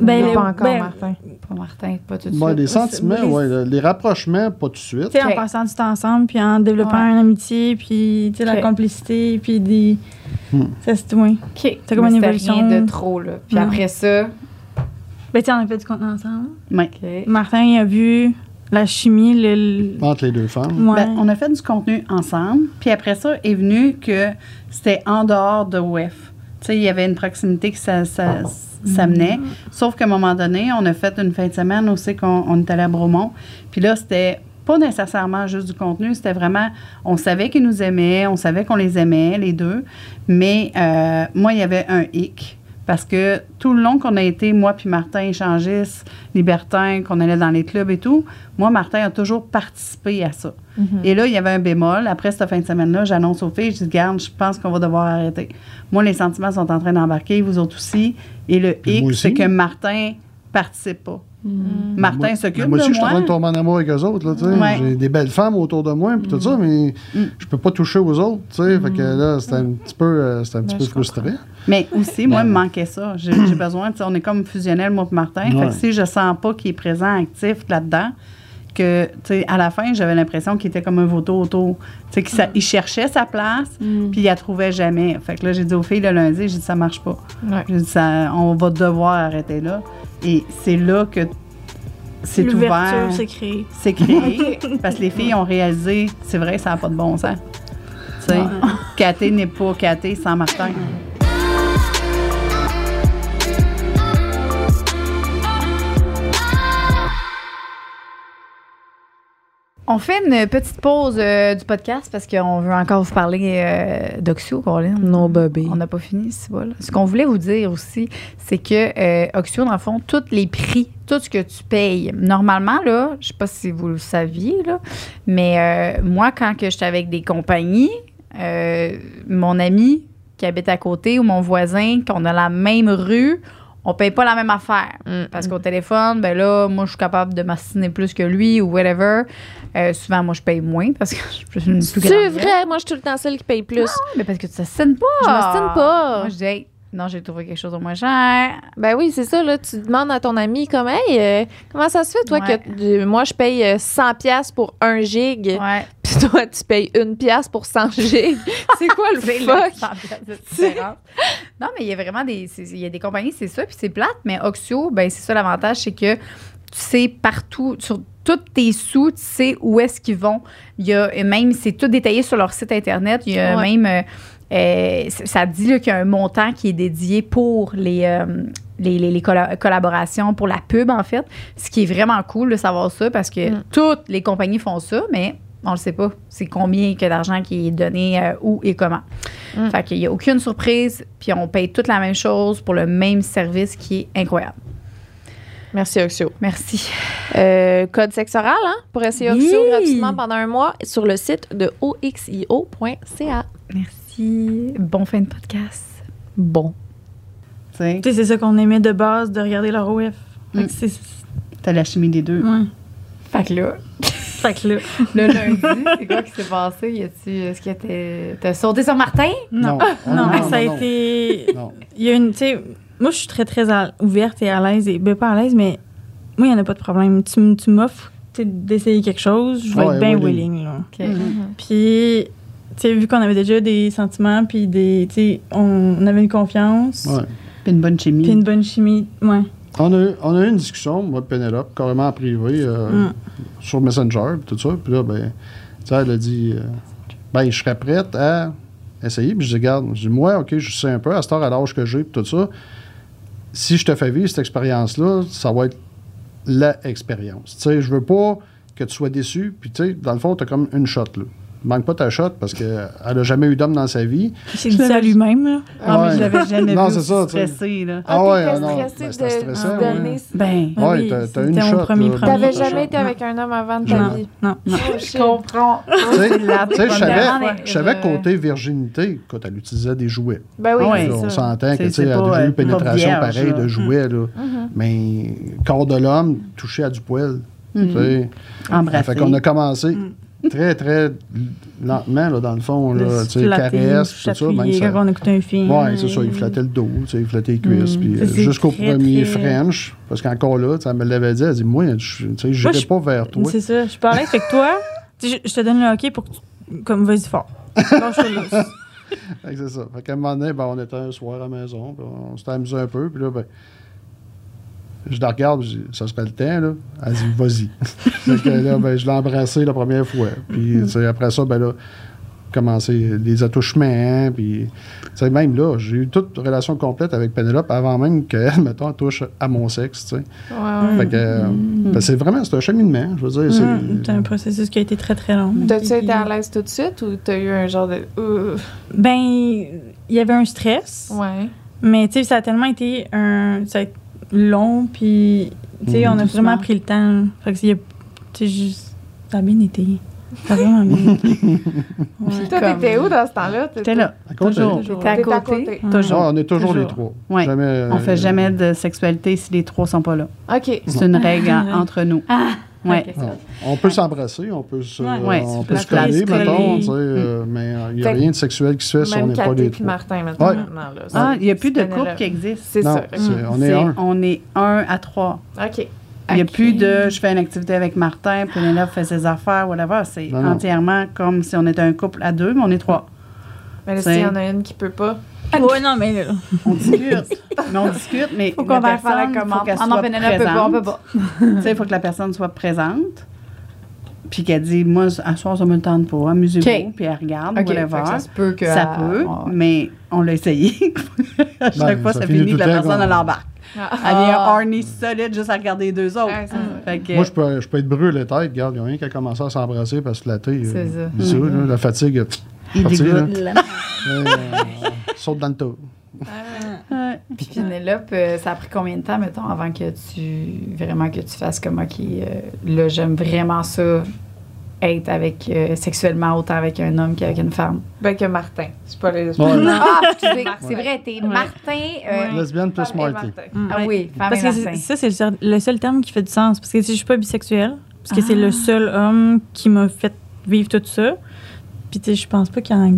Ben, Non, le- pas encore, ben, Martin. Pas Martin, pas tout de Ouais, suite. les sentiments, les- ouais, le- les rapprochements, pas tout de suite. Tu sais, Ok. en passant du temps ensemble, puis en développant Ouais. une amitié, puis tu sais, Ok. la complicité, puis des. Hmm. Ça, c'est oui. OK. C'est comme une évolution. rien de trop, là. Puis après ça, Ben, tu sais, on a fait du contenu ensemble. Ouais. OK. Martin, il a vu la chimie, le. le- Entre les deux femmes. Ouais. Ben, on a fait du contenu ensemble. Puis après ça, est venu que c'était en dehors de WEF. Tu sais, il y avait une proximité que ça, ça, s'amenait. Sauf qu'à un moment donné, on a fait une fin de semaine aussi qu'on on est allé à Bromont. Puis là, c'était pas nécessairement juste du contenu, c'était vraiment, on savait qu'ils nous aimaient, on savait qu'on les aimait, les deux. Mais euh, moi, il y avait un hic. Parce que tout le long qu'on a été, moi puis Martin, échangistes, libertins, qu'on allait dans les clubs et tout, moi, Martin a toujours participé à ça. Et là, il y avait un bémol. Après cette fin de semaine-là, j'annonce aux filles, je dis, garde, je pense qu'on va devoir arrêter. Moi, les sentiments sont en train d'embarquer, vous autres aussi. Et le hic, c'est que Martin participe pas. Martin Moi- s'occupe Moi aussi, de je suis en train de tomber en amour avec eux autres. Ouais. J'ai des belles femmes autour de moi, puis tout ça, mais Mm. je peux pas toucher aux autres. tu sais. Fait que là, c'était un petit peu, euh, un petit Ben, peu je frustré. Mais aussi, moi, il me manquait ça. J'ai (coughs) besoin, tu sais, on est comme fusionnel, moi et Martin. Fait Ouais. que si je sens pas qu'il est présent, actif là-dedans, que, tu sais, à la fin, j'avais l'impression qu'il était comme un vautour autour. Tu sais, qu'il il cherchait sa place, puis il la trouvait jamais. Fait que là, j'ai dit aux filles le lundi, j'ai dit, ça marche pas. Ouais. J'ai dit, ça, on va devoir arrêter là. Et c'est là que c'est L'ouverture ouvert. s'est créée. C'est créé. (laughs) parce que les filles ont réalisé, c'est vrai, ça n'a pas de bon sens. Tu sais, Caté n'est pas Caté sans Martin. On fait une petite pause euh, du podcast parce qu'on veut encore vous parler euh, d'Oxio, Colin. Non, bébé. On n'a pas fini, c'est bon. Ce qu'on voulait vous dire aussi, c'est que euh, Oxio, dans le fond, tous les prix, tout ce que tu payes, normalement, là, je sais pas si vous le saviez, là, mais euh, moi, quand que j'étais avec des compagnies, mon ami qui habite à côté ou mon voisin, qu'on a la même rue, on paye pas la même affaire. Mm. Parce qu'au téléphone, ben là, moi, je suis capable de m'assiner plus que lui ou whatever. Euh, souvent, moi, je paye moins parce que (laughs) je suis une plus C'est grande vrai, moi, je suis tout le temps celle qui paye plus. mais parce que tu t'assines pas. Je m'assine pas. Moi, je dis, hey, non, j'ai trouvé quelque chose de moins cher. Ben oui, c'est ça, là. Tu demandes à ton ami, comme, hey, euh, comment ça se fait, toi, Ouais. que euh, moi, je paye euh, 100$ piastres pour 1 gig, Ouais. puis toi, tu payes 1$ piastre pour 100 gigs. (laughs) c'est quoi le C'est fuck? le 100 piastres de différence. non, mais il y a vraiment des. c'est- Il y a des compagnies, c'est ça, puis c'est plate, mais Oxio, ben c'est ça l'avantage, c'est que tu sais partout, sur tous tes sous, tu sais où est-ce qu'ils vont. Il y a même, c'est tout détaillé sur leur site Internet. Il y a Ouais. même, euh, euh, ça dit qu'il y a un montant qui est dédié pour les, euh, les, les- les colla- collaborations, pour la pub, en fait. Ce qui est vraiment cool de savoir ça parce que Mm. toutes les compagnies font ça, mais on le sait pas. C'est combien que d'argent qui est donné euh, où et comment. Mm. Fait qu'il n'y a aucune surprise, puis on paye toute la même chose pour le même service qui est incroyable. Merci, Oxio. Merci. Euh, code sexe oral, hein, pour essayer Oui. Oxio gratuitement pendant un mois sur le site de oxio.ca. Merci. Bon fin de podcast. Bon. Tu sais, c'est ça qu'on aimait de base, de regarder leur OF. Mm. t'as la chimie des deux. Ouais. Fait que là, (laughs) Fait que là. le lundi, c'est quoi qui s'est passé? Y a-tu, est-ce que t'as sauté sur Martin? Non. Non, (laughs) mais ça a non. été. Non. Il y a une. Tu sais, moi, je suis très, très à- ouverte et à l'aise. Et ben, pas à l'aise, mais moi, il n'y en a pas de problème. Tu, m- tu m'offres d'essayer quelque chose, je vais Ouais, être bien willing. willing. là. OK. Puis, tu sais, vu qu'on avait déjà des sentiments, puis des. Tu sais, on, on avait une confiance, Ouais. Puis une bonne chimie. puis une bonne chimie. Ouais. On a, eu, on a eu une discussion, moi et Pénélope, carrément en privé, euh, Mm. sur Messenger, puis tout ça. Puis là, ben, tu sais, elle a dit, euh, ben, je serais prête à essayer. Puis je dis, regarde, je dis, moi, OK, je sais un peu, à cette heure, à l'âge que j'ai, puis tout ça, si je te fais vivre cette expérience-là, ça va être la expérience. Tu sais, je veux pas que tu sois déçu, puis tu sais, dans le fond, tu as comme une shot, là. Manque pas ta shot parce qu'elle a jamais eu d'homme dans sa vie. C'est dit ça à lui-même, là. Ah, mais je l'avais jamais Non, vu c'est ça, stressé, là. Ah ouais, ah non, stressée ben, de, c'était stressant, de ouais. donner. Ben, Ah Ouais, oui, t'as- t'as c'était une mon shot, premier là. premier. T'avais jamais été avec un homme avant de ta Non, vie? non. non. Oh, shit. comprends. Tu sais, tu sais, je savais, je euh, côté virginité, quand elle utilisait des jouets. Ben oui, Ah on ça. s'entend que tu sais, c'est elle a déjà euh, eu pénétration pas vierge, pareille de jouets, là. Mhm. mais corps de l'homme touché à du poil. sais. Embrasser. Fait qu'on a commencé Mm. Très, très lentement, là, dans le fond, là, tu sais, caresse, tout ça. Même ça quand on écoutait un film. ouais, c'est ça, il flattait le dos, tu sais, il flattait les cuisses, Mm. puis Ça, euh, jusqu'au premier très- French, parce qu'encore là, elle me l'avait dit, elle dit, moi, je je- pas vers toi. C'est ça. Je parlais avec toi. (laughs) Je, je te donne le hockey pour que tu. Comme, vas-y fort. (laughs) C'est ça. Fait qu'à un moment donné, ben, on était un soir à la maison, puis on s'était amusé un peu, puis là, ben, je la regarde, je dis, ça serait le temps, là. Elle dit, vas-y. (laughs) fait que là, ben, je l'ai embrassé la première fois. Puis, après ça, ben là, commencé les attouchements, hein, puis, tu sais, même là, j'ai eu toute relation complète avec Pénélope avant même qu'elle, (laughs) mettons, touche à mon sexe, tu ouais. Fait que, euh, ben, c'est vraiment, c'est un cheminement, je veux dire. c'est- Mm, C'est un processus qui a été très, très long. T'as-tu été à l'aise tout de suite ou t'as eu un genre de. Ben, il y avait un stress. ouais. Mais tu sais, ça a tellement été un. Ça a été long, puis tu sais, Mhm. on a Doucement. vraiment pris le temps. Fait que, il y a- tu sais, juste. Ça a bien été. Ça a vraiment bien été. (laughs) Ouais. Toi, t'étais où dans ce temps-là? T'es là. À côté. Toujours. T'étais à côté? Toujours. Ah, on est toujours, les trois. Ouais. Jamais, On fait euh, jamais de sexualité si les trois sont pas là. OK. C'est une règle (laughs) entre nous. Ah, Ouais. On peut s'embrasser, on peut se, Ouais. Ouais, on peut se coller, mettons, tu sais, euh, mais il n'y a rien de sexuel qui se fait si on n'est pas les puis trois. Martin, maintenant. Ouais. maintenant, là. Ah, il n'y a plus de couple qui existe. C'est Non, ça. c'est- on est un. on est un à trois. OK. Il n'y a plus de je fais une activité avec Martin, Pénélope fait ses affaires, whatever. C'est entièrement comme si on était un couple à deux, mais on est trois. Mais s'il y en a une qui peut pas. Ouais, non, mais là, On discute. mais on discute, mais Faut la qu'on va faire la personne, faut commande. qu'elle Ah non, soit Pénélope on peut pas. Tu sais, il faut que la personne soit présente. Puis qu'elle dit, moi, à soir, ça me tente pas, amusez-vous. OK. Puis elle regarde, Ok, whatever. ça se peut que. Ça euh, peut, on- mais on l'a essayé. (laughs) à chaque Ben, fois, ça ça, finit que la personne, elle embarque. Ah. Elle vient Ah. horny solide juste à regarder les deux autres. Ça. Fait que, Moi, je peux, je peux être brûlé tête. Regarde, il n'y a rien qui a commencé à s'embrasser parce que la thé. C'est ça. c'est ça, là, la fatigue. (laughs) euh, il dégoûte. Saute dans le. Ouais. Puis Pénélope, euh, ça a pris combien de temps, mettons, avant que tu. Vraiment que tu fasses comme, OK, euh, là, j'aime vraiment ça, être avec. euh, sexuellement autant avec un homme qu'avec une femme? Ben, que Martin. C'est pas les. Ouais. Ah, excusez, Martin. c'est vrai, t'es Ouais. Martin. euh, Lesbienne plus. Martin. Mm. Ah oui, femme Parce et que ça, c'est le, seul- le seul terme qui fait du sens. Parce que si je suis pas bisexuelle, parce que c'est Ah. le seul homme qui m'a fait vivre tout ça. Puis, tu sais, je pense pas qu'il y en a.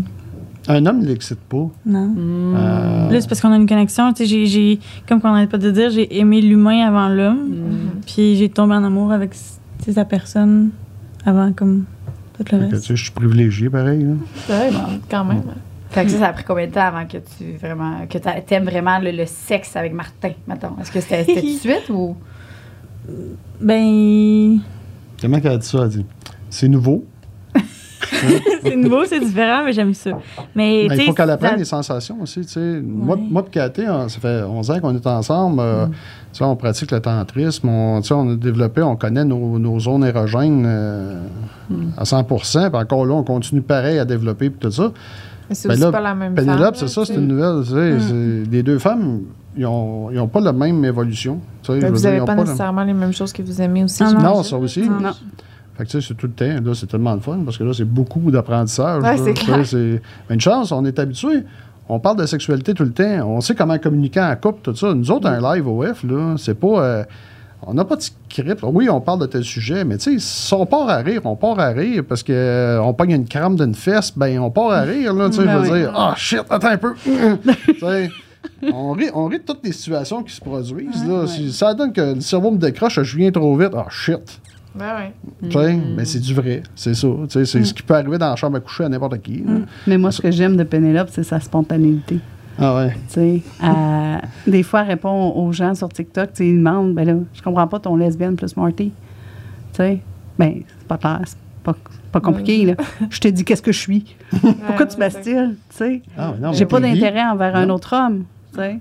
Un homme ne l'excite pas. Non. Mm. Euh, Là, c'est parce qu'on a une connexion. Tu sais, j'ai- j'ai, comme on n'arrête pas de dire, j'ai aimé l'humain avant l'homme. Mm. Puis j'ai tombé en amour avec tu sa personne avant comme tout le que, tu reste. sais, je suis privilégié, pareil. là. Ouais, bon, quand même. Fait que ça, ça a pris combien de temps avant que tu vraiment que t'a- t'aimes vraiment le, le sexe avec Martin, mettons? Est-ce que c'était c'était tout de suite ou? (laughs) Ben, Comment qu'elle a dit ça? Elle a dit c'est nouveau. (laughs) c'est nouveau, c'est différent, mais j'aime ça. Mais, Ben, il faut qu'elle apprenne ça- les sensations aussi. tu sais. Moi, moi et Cathy, on- ça fait 11 ans qu'on est ensemble. euh, tu sais, on pratique le tantrisme. On, tu sais, on a développé, on connaît nos, nos zones érogènes euh, à 100% Puis encore là, on continue pareil à développer tout ça. Mais c'est Ben pas la même Pénélope, c'est ça, c'est une nouvelle. Les deux femmes, ils n'ont pas la même évolution. veux vous n'avez pas la- nécessairement les mêmes choses que vous aimez aussi. Non. Non, ça aussi. Non. Fait que tu sais, c'est tout le temps. Là, c'est tellement le fun parce que là, c'est beaucoup d'apprentissage. Ouais, c'est clair. Mais une chance, on est habitué. On parle de sexualité tout le temps. On sait comment communiquer en couple, tout ça. Nous autres, un live OF, là, c'est pas. euh, on n'a pas de script. Oui, on parle de tel sujet, mais tu sais, si on part à rire, on part à rire parce que euh, on pogne une crame d'une fesse, ben on part à rire, là, tu sais, Ben oui. dire, ah shit, attends un peu. (laughs) On rit, on rit de toutes les situations qui se produisent. là. Ça donne que le cerveau me décroche, je viens trop vite, ah shit. Ben sais, mais c'est du vrai, c'est ça. Tu sais, Mm. C'est ce qui peut arriver dans la chambre à coucher à n'importe qui. là. Mais moi, ce que j'aime de Pénélope, c'est sa spontanéité. Ah ouais. Tu sais, des fois, elle répond aux gens sur TikTok, tu ils demandent, ben là, je comprends pas ton lesbienne plus Marty. Tu sais, ben, c'est pas clair, c'est pas, pas compliqué, là. Je te dis qu'est-ce que je suis? Pourquoi tu bastilles, tu sais? Ah, J'ai pas d'intérêt envers un autre homme, tu sais.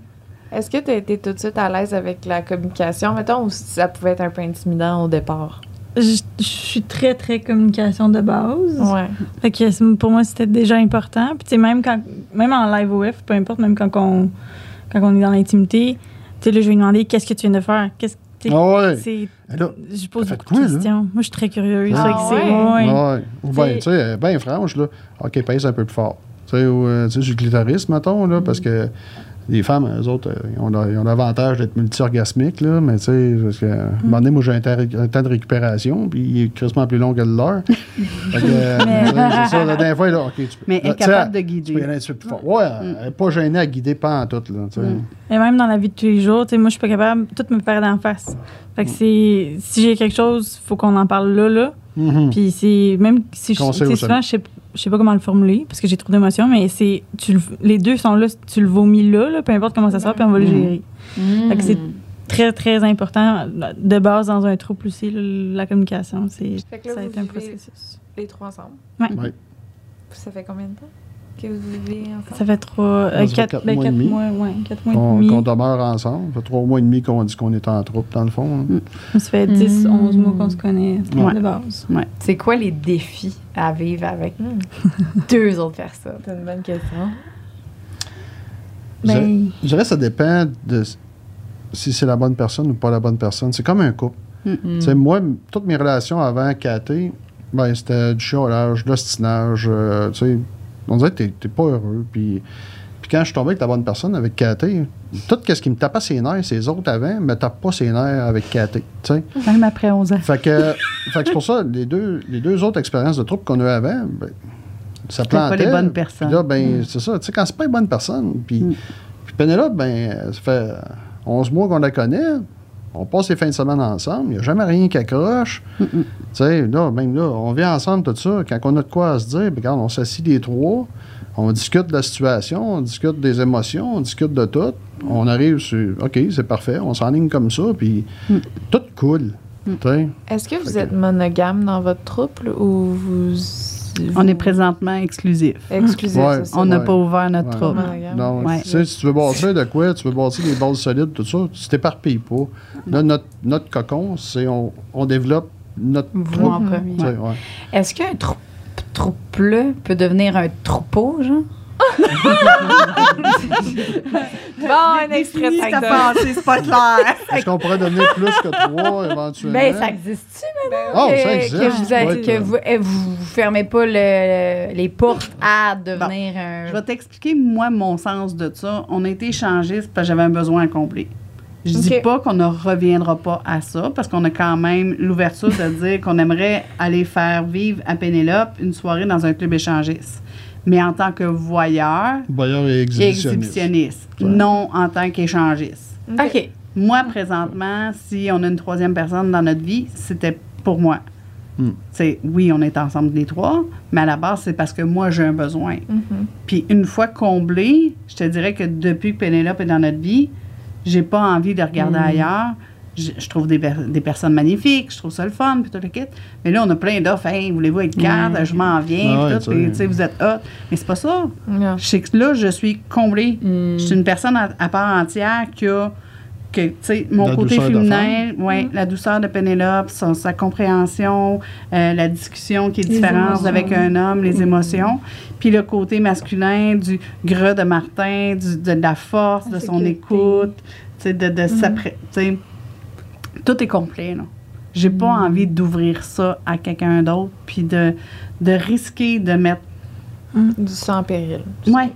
Est-ce que tu as été tout de suite à l'aise avec la communication, mettons, ou ça pouvait être un peu intimidant au départ? Je, je suis très, très communication de base. Ouais. Fait que pour moi, c'était déjà important. Puis, tu sais, même, quand, même en live OF, peu importe, même quand on, quand on est dans l'intimité, tu sais, là, je vais lui demander qu'est-ce que tu viens de faire? Qu'est-ce tu sais, Ah ouais. là, Je pose beaucoup de quoi, là? questions. Moi, je suis très curieuse. Ah Fait que c'est- ouais? ouais. Ouais. Ou bien, tu sais, bien franche, là. OK, pèse un peu plus fort. Tu sais, ou, euh, tu sais, du clitoris, mettons, là, parce que les femmes, eux autres, euh, ils ont l'avantage d'être multi-orgasmiques, là, mais tu sais, parce que, à un moment donné, moi, j'ai un, temps- un temps de récupération, puis il est crissement plus long que le leur. (laughs) Fait que, euh, Mais- tu c'est ça, la dernière fois, là, OK, tu peux. Mais là, incapable tu de Tu guider. peux y aller fort. Ouais, elle n'est pas gênée à guider pas en tout, là, tu sais. Mm. Mais même dans la vie de tous les jours, tu sais, moi, je suis pas capable, tout me paraît d'en face. Fait Mm. que c'est, si j'ai quelque chose, faut qu'on en parle là, là. Mhm. Puis c'est, même si je, souvent, je sais, je sais pas comment le formuler parce que j'ai trop d'émotions, mais c'est, tu le- les deux sont là, tu le vomis là, là, peu importe comment ça sort, puis on va le Mhm. gérer. Fait que c'est très, très important de base dans un trouble aussi, là, la communication. C'est, Fait que là, ça a été un processus. Les trois ensemble? Ouais. Ouais. Ça fait combien de temps? Que vous vivez ensemble? Ça fait trois, euh, Ça fait quatre, quatre ben, mois et quatre demi. mois, ouais, quatre mois et demi. qu'on demeure ensemble. Ça fait trois mois et demi qu'on dit qu'on est en troupe, dans le fond. hein. Ça fait 10, Mm. 11 mois qu'on se connaît Ouais. de base. C'est quoi les défis à vivre avec (laughs) deux autres personnes? C'est une bonne question. Je dirais- Ben, Je dirais que ça dépend de si c'est la bonne personne ou pas la bonne personne. C'est comme un couple. Mm. Tu sais, moi, toutes mes relations avant Cathy, ben, c'était du chiolage, de l'ostinage. euh, tu sais, on dirait que t'es- pas heureux. Puis, puis quand je suis tombé avec la bonne personne, avec Cathy, tout ce qui me tapait ses nerfs, ces autres avant, me tape pas ses nerfs avec Cathy. tu sais. Même après 11 ans. Fait que, fait que c'est pour ça, les deux, les deux autres expériences de troupe qu'on a eu avant, ben, ça C'était pas plantait. les bonnes personnes. là, ben, c'est ça. Tu sais, quand c'est pas une bonne personne, puis, Mm. puis Pénélope, ben, ça fait 11 mois qu'on la connaît. On passe les fins de semaine ensemble. Il n'y a jamais rien qui accroche. Tu sais, là, même là, on vient ensemble, tout ça. Quand on a de quoi à se dire, ben, regarde, on s'assit les trois. On discute de la situation, on discute des émotions, on discute de tout. On arrive sur OK, c'est parfait, on s'enligne comme ça, puis Mm. tout coule. Tu sais. Est-ce que vous Fait êtes monogame dans votre trouble ou vous. On est présentement exclusif. Exclusif, Ouais. c'est ça. On n'a Ouais. pas ouvert notre Ouais. trouble. Monogame. Non, Ouais. tu sais, si tu veux bâtir de quoi, tu veux bâtir des bases solides, tout ça, tu t'éparpilles pas. Là, notre, notre cocon, c'est on, on développe notre Vous troupe. Est-ce qu'un trou- troupeau peut devenir un troupeau, genre? Bon, un extrait de c'est pas clair. (laughs) Est-ce qu'on pourrait devenir plus que trois éventuellement? Ben, ça existe-tu, Ben Oh, que, ça existe. que vous, êtes- Ouais, que que- vous, eh, vous fermez pas le- les portes à devenir Je un. vais t'expliquer, moi, mon sens de ça. On a été échangistes parce que j'avais un besoin à combler. Je dis Ok. pas qu'on ne reviendra pas à ça, parce qu'on a quand même l'ouverture de dire qu'on aimerait aller faire vivre à Pénélope une soirée dans un club échangiste. Mais en tant que voyeur Voyeur et exhibitionniste. exhibitionniste, Ouais. non en tant qu'échangiste. OK. Moi, présentement, si on a une troisième personne dans notre vie, c'était pour moi. Hmm. C'est oui, on est ensemble les trois, mais à la base, c'est parce que moi, j'ai un besoin. Mhm. Puis une fois comblé, je te dirais que depuis que Pénélope est dans notre vie, j'ai pas envie de regarder Mm. ailleurs. Je, je trouve des, des personnes magnifiques, je trouve ça le fun, puis tout le kit. Mais là, on a plein d'offres. Hey, voulez-vous être cadre? Je m'en viens, Ah puis tout, vous êtes hot. Mais c'est pas ça. Je sais que là, je suis comblée. Mm. Je suis une personne à, à part entière qui a que, tu sais, mon La côté féminin, ouais, la douceur de Pénélope, son- sa compréhension, euh, la discussion qui est Les différente émotions. avec un homme, les émotions. Puis le côté masculin du gras de Martin, du- de, la force, de son écoute, tu sais, de, de sa sais, tout est complet, là. J'ai pas envie d'ouvrir ça à quelqu'un d'autre, puis de, de risquer de mettre. Du sang en péril. Ouais.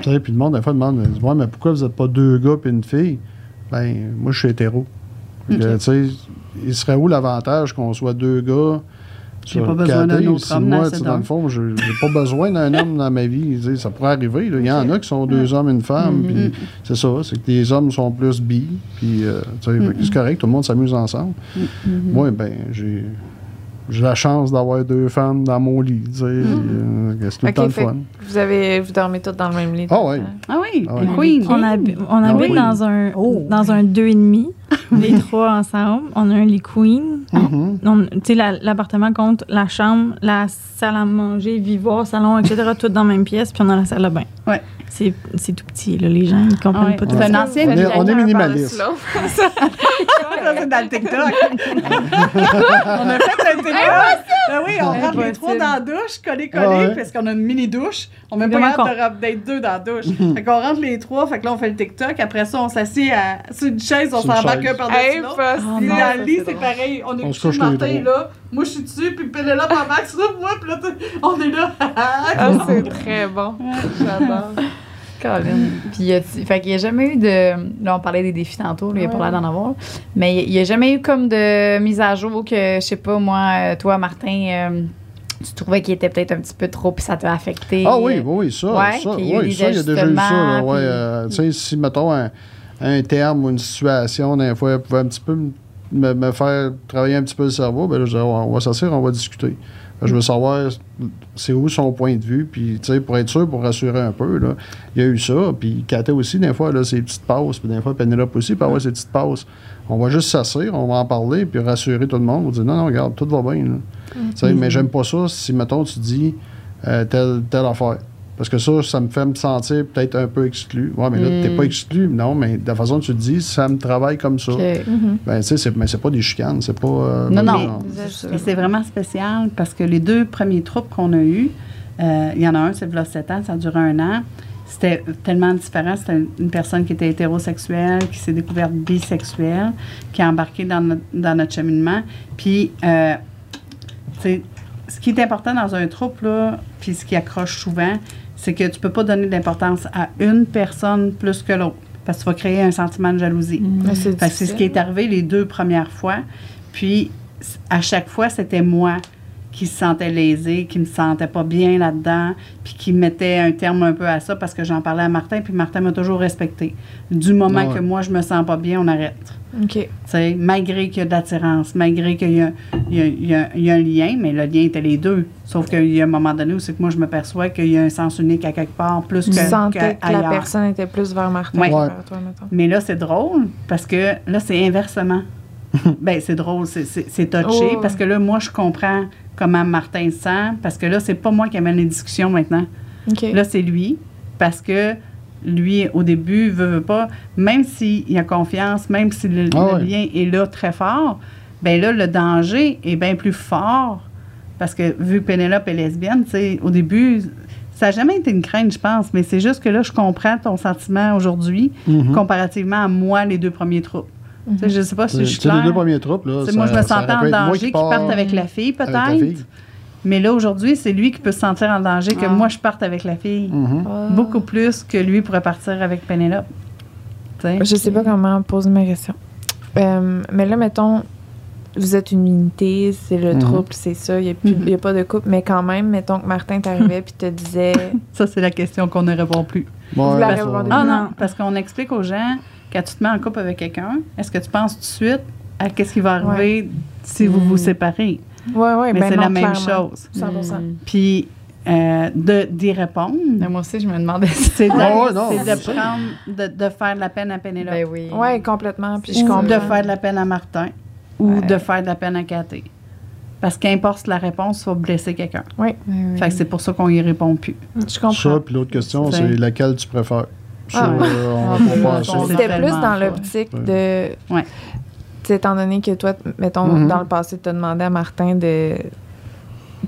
Tu sais, puis le monde, des fois, demande Ouais, mais pourquoi vous n'êtes pas deux gars et une fille? Ben, moi, je suis hétéro. Fait que, sais, il serait où l'avantage qu'on soit deux gars J'ai pas besoin d'un autre homme moi, dans dans le fond, je j'ai pas besoin d'un homme dans ma vie. Tu sais, Ça pourrait arriver. là. Il y en a qui sont deux hommes et une femme. Mm-hmm. Puis c'est ça, c'est que les hommes sont plus bi. Puis, euh, c'est correct, tout le monde s'amuse ensemble. Moi, ben, j'ai. J'ai la chance d'avoir deux femmes dans mon lit, tu sais. euh, c'est tout le Ok, temps le fait fun. Vous, avez, vous dormez tous dans le même lit. Ah temps. Ah oui, Ah ouais. Queen. On, habi- on Ah habite oui. dans un Oh. dans un deux et demi, (laughs) les trois ensemble. On a un lit queen. Sais, la- l'appartement compte la chambre, la salle à manger, vivoire, salon, etc. tout dans la même pièce, puis on a la salle de bain. Ouais. C'est c'est tout petit, là. Les gens, ils comprennent Ah ouais. pas tout C'est un ancien On est- on est minimaliste. (laughs) Ça, c'est dans le TikTok. on a fait un TikTok. Ben oui, on rentre les trois dans la douche, collés, collés, Ah ouais. parce qu'on a une mini douche. On met pas capable d'être deux dans la douche. fait qu'on rentre les trois, fait que là, on fait le TikTok. Après ça, on s'assied à- sur une chaise, on Sur une s'embarque chaise. un par-dessus l'autre. Le lit, c'est pareil. On est couché, est trois. là. Moi, je suis dessus, puis Pénélope en bas sur moi, puis là, on est là. (laughs) Ah, c'est très bon. J'adore. (laughs) Colin. Puis, y a-t-il- fait qu'il n'y a jamais eu de. Là, on parlait des défis tantôt, là, il n'y a pas l'air d'en avoir. Mais il n'y a jamais eu comme de mise à jour que, je sais pas, moi, euh, toi, Martin, euh, tu trouvais qu'il était peut-être un petit peu trop, puis ça t'a affecté. Ah oui, oui, oui, ça. Ouais, ça, a oui, il y a déjà eu ça. Là, ajustements, ouais, puis- euh, tu sais, si, mettons, un, un terme ou une situation, des fois, elle pouvait un petit peu me, me faire travailler un petit peu le cerveau, ben là, je disais, on va s'asseoir, on va discuter. Je veux savoir c'est où son point de vue, puis, tu sais, pour être sûr, pour rassurer un peu, là, il y a eu ça. Puis, Kata aussi, des fois, là, ses petites passes, puis des fois, Penelope aussi peut avoir ses petites passes. On va juste s'asseoir, on va en parler, puis rassurer tout le monde. On va dire, non, non, regarde, tout va bien. là. Tu sais, Mais j'aime pas ça si, mettons, tu dis euh, telle, telle affaire. Parce que ça, ça me fait me sentir peut-être un peu exclu. Ouais, mais là, t'es Mm. pas exclu. Non, mais de la façon dont tu le dis, ça me travaille comme ça. Ok. Ben, tu sais, c'est- mais c'est pas des chicanes, c'est pas. euh, Non, non. Et c'est vraiment spécial parce que les deux premiers troupes qu'on a eus, euh, il y en a un, c'est là 7 ans, ça a duré un an. C'était tellement différent. C'était une personne qui était hétérosexuelle, qui s'est découverte bisexuelle, qui a embarqué dans notre, dans notre cheminement. Puis, euh, tu sais, ce qui est important dans un troupe, là, puis ce qui accroche souvent, c'est que tu peux pas donner de l'importance à une personne plus que l'autre. Parce que tu vas créer un sentiment de jalousie. Mais c'est Fait que c'est ce qui est arrivé les deux premières fois. Puis, à chaque fois, c'était moi qui se sentais lésée, qui me sentais pas bien là-dedans, puis qui mettait un terme un peu à ça parce que j'en parlais à Martin, puis Martin m'a toujours respecté. Du moment Ah ouais. que moi, je me sens pas bien, on arrête. OK. Tu sais, malgré qu'il y a de l'attirance, malgré qu'il y y, a, y y un lien, mais le lien était les deux. Sauf qu'il y a un moment donné où c'est que moi, je me perçois qu'il y a un sens unique à quelque part, plus Tu que, sentais que la personne était plus vers Martin Ouais. que vers toi, mettons. Mais là, c'est drôle parce que là, c'est inversement. (laughs) ben, c'est drôle, c'est- touché Oh. parce que là, moi, je comprends comment Martin se sent parce que là, c'est pas moi qui amène les discussions maintenant. Là, c'est lui parce que lui, au début, veut, veut pas, même s'il a confiance, même si le, Ah le ouais. lien est là très fort, ben là, le danger est bien plus fort parce que vu que Pénélope est lesbienne, tu sais, au début, ça n'a jamais été une crainte, je pense, mais c'est juste que là, je comprends ton sentiment aujourd'hui Mhm. comparativement à moi, les deux premiers troupes. Sais, Je ne sais pas si Tu je sais, suis claire. les deux premiers troupes, là. Ça- moi, je me sentais en danger qui qu'il pars parte avec la fille, peut-être. fille. Mais là, aujourd'hui, c'est lui qui peut se sentir en danger que Ah. moi, je parte avec la fille. Mhm. Ah. Beaucoup plus que lui pourrait partir avec sais? Je sais pas comment poser ma question. Euh, mais là, mettons, vous êtes une unité, c'est le Mhm. trouble, c'est ça, il n'y a, Mhm. pas de couple, mais quand même, mettons que Martin t'arrivait puis te disait (laughs) Ça, c'est la question qu'on ne répond plus. Ouais, Vous la répondez Ah Non. non, parce qu'on explique aux gens, quand tu te mets en couple avec quelqu'un, est-ce que tu penses tout de suite à qu'est-ce qui va arriver si vous vous Mm. séparez? Ouais, ouais, Mais ben c'est la même clairement. chose. 100%. Mm. Puis, euh, de- d'y répondre. Mais moi aussi, je me demandais ça. C'est de, (laughs) ça. prendre, de, de faire de la peine à Pénélope. Ben oui. Oui, complètement. Puis je ou comprends. de faire de la peine à Martin. Ou Ouais. de faire de la peine à Cathy. Parce qu'importe la réponse, tu vas blesser quelqu'un. Oui, Oui, oui. Fait que c'est pour ça qu'on y répond plus. je comprends. Ça, puis l'autre question, c'est laquelle tu préfères? Ah ouais. (laughs) Ah, C'était plus dans l'optique Ouais. de. Ouais. Tu sais, étant donné que toi, mettons, Mhm. dans le passé, tu as demandé à Martin de.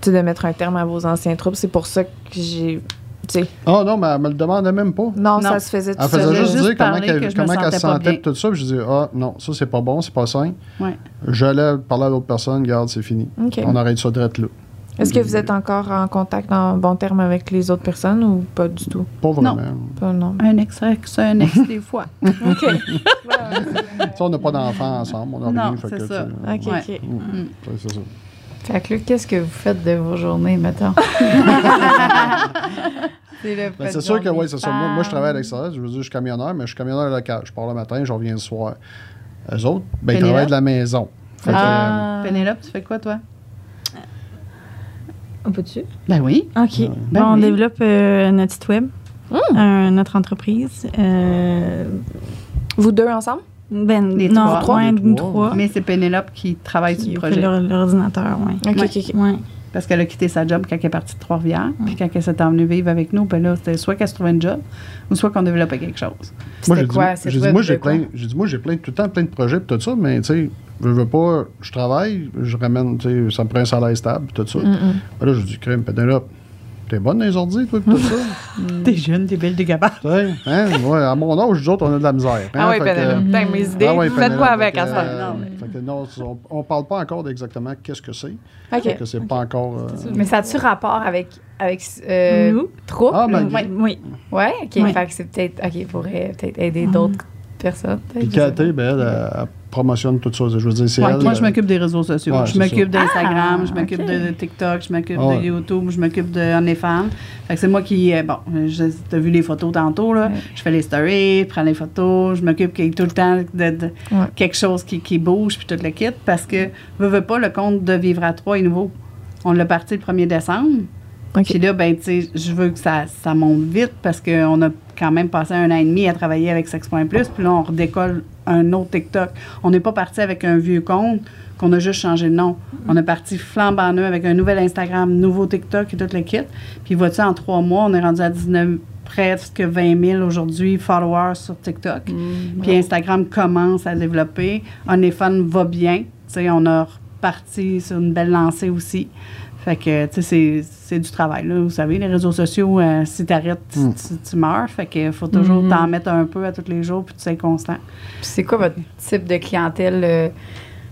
de mettre un terme à vos anciens troubles. C'est pour ça que j'ai. Tu sais, Ah non, mais elle me le demandait même pas. non, Non. ça se faisait tout Elle faisait seul. juste juste dire comment, qu'elle se sentais pas sentait tout ça. Puis je dis ah non, ça c'est pas bon, c'est pas sain. Ouais. J'allais parler à l'autre personne, regarde, c'est fini. On arrête ça direct là. Est-ce que vous êtes encore en contact en bon terme avec les autres personnes ou pas du tout? Pas vraiment. Pas, non. Un ex, ex, un ex des fois. (laughs) OK. Ça, on n'a pas d'enfants ensemble, on a Non, rien. fait c'est que, ça. sais, OK, Ouais. OK. mm, ouais, c'est ça. Fait que là, qu'est-ce que vous faites de vos journées, mettons? (laughs) c'est le Ben, c'est sûr que oui, c'est ça. Moi, moi, je travaille à l'extérieur. Je veux dire, je suis camionneur, mais je suis camionneur local. Je pars le matin, je reviens le soir. Eux autres, ben, ils travaillent de la maison. Fait que, Ah. Pénélope, tu fais quoi, toi? On peut-tu? Ben oui. OK. Ben Bon, on oui. développe euh, notre site web, euh, notre entreprise. Euh, Vous deux ensemble? ben, Les non, trois. trois, Les trois. trois. Mais c'est Pénélope qui travaille sur le projet. l'or- l'ordinateur, oui. OK, Ouais. OK, OK. Ouais. Parce qu'elle a quitté sa job quand elle est partie de Trois-Rivières. Puis quand elle s'est venue vivre avec nous, ben là, c'était soit qu'elle se trouvait un job ou soit qu'on développait quelque chose. Moi, C'était j'ai quoi? dit, moi, j'ai quoi? plein, j'ai dit, moi, j'ai plein, tout le temps plein de projets, puis tout ça, mais tu sais, je veux pas, je travaille, je ramène, tu sais, ça me prend un salaire stable, puis tout ça. Ben là, je dis, crème, Pénélope, t'es bonne dans les ordi, toi, tout ça? (laughs) T'es jeune, t'es belle, t'es capable. Tu sais, hein, ouais, à mon âge, nous autres, on a de la misère. hein, Ah oui, Pénélope. T'as mes idées. Ah ouais, Faites quoi avec ça? euh, Non, mais- fait que non, on, on parle pas encore d'exactement qu'est-ce que c'est. OK. Fait que c'est pas encore. euh, Mais ça a-tu rapport avec, avec euh, Nous? trouble? Ah, ben, Oui. oui. Ouais, OK. Oui. Fait que c'est peut-être... OK, pourrait peut-être aider d'autres personnes. peut-être, Pas. Cathy, ben, elle, elle, promotionne tout ça. Je veux dire, c'est Ouais, elle. moi, euh, je m'occupe des réseaux sociaux. Ouais, je m'occupe d'Instagram, Ah, je m'occupe ok. de TikTok, je m'occupe Ouais. de YouTube, je m'occupe de OnlyFans. Fait que c'est moi qui. euh, bon, tu as vu les photos tantôt, là. Ouais. Je fais les stories, je prends les photos, je m'occupe tout le temps de, de- Ouais. quelque chose qui, qui bouge, puis tout le kit. Parce que, veux, veux pas, le compte de Vivre à trois est nouveau. On l'a parti le 1er décembre. OK. Puis là, ben, tu sais, je veux que ça, ça monte vite parce qu'on a quand même passé un an et demi à travailler avec Sex.plus. Puis là, on redécolle un autre TikTok. On n'est pas parti avec un vieux compte qu'on a juste changé de nom. On est parti flambant neuf avec un nouvel Instagram, nouveau TikTok et tout le kit. Puis, vois-tu, en trois mois, on est rendu à 19, presque 20 000 aujourd'hui followers sur TikTok. Puis Instagram commence à développer. OnlyFans va bien. Tu sais, on a reparti sur une belle lancée aussi. Fait que, tu sais, c'est- c'est du travail, là. Vous savez, les réseaux sociaux, euh, si t'arrêtes, tu- Mm. tu, tu meurs. Fait que faut toujours Mhm. t'en mettre un peu à tous les jours, puis tu sais constant. Puis c'est quoi votre type de clientèle? euh,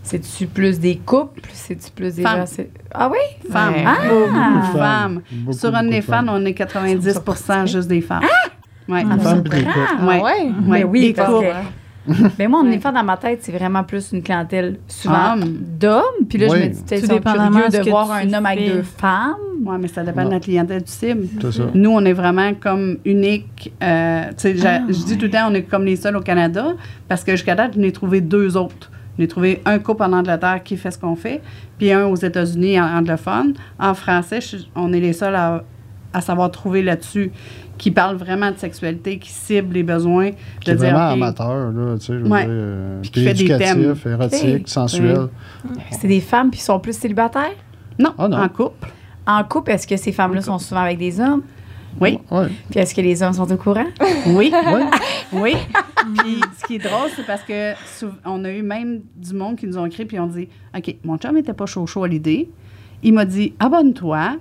C'est-tu plus des couples? C'est-tu plus des Femmes. gens... Ah oui? Femmes. Ouais. Ah! Beaucoup de Beaucoup de femmes. Beaucoup, Sur OnlyFans, on est 90 juste des femmes. Ouais. Des femmes puis des couples. Ah Ouais. ouais? Mais oui, des couples. (laughs) Mais moi, est fait dans ma tête, c'est vraiment plus une clientèle souvent Hommes. d'hommes. Puis là, Oui. je me dis, peut-être curieux de voir un homme avec deux femmes. Ouais, mais ça dépend de la clientèle du cible. Ça. Nous, on est vraiment comme unique. euh, tu sais, j'a- je dis tout le temps, on est comme les seuls au Canada parce que jusqu'à date, j'en ai trouvé deux autres. J'en ai trouvé un couple en Angleterre qui fait ce qu'on fait, puis un aux États-Unis en anglophone. En français, je- on est les seuls à, à savoir trouver là-dessus qui parle vraiment de sexualité, qui cible les besoins. Qui est de dire, vraiment amateur, là, tu sais, je veux Ouais. dire, euh, Puis qui fait des thèmes. érotique, sensuel. C'est des femmes qui sont plus célibataires? Non, Ah, non. en couple. En couple, est-ce que ces femmes-là sont souvent avec des hommes? Oui, Ouais. Puis est-ce que les hommes sont au courant? oui, (laughs) Ouais. oui. puis ce qui est drôle, c'est parce que on a eu même du monde qui nous ont écrit puis on dit OK, mon chum était pas chaud chaud à l'idée. Il m'a dit abonne-toi.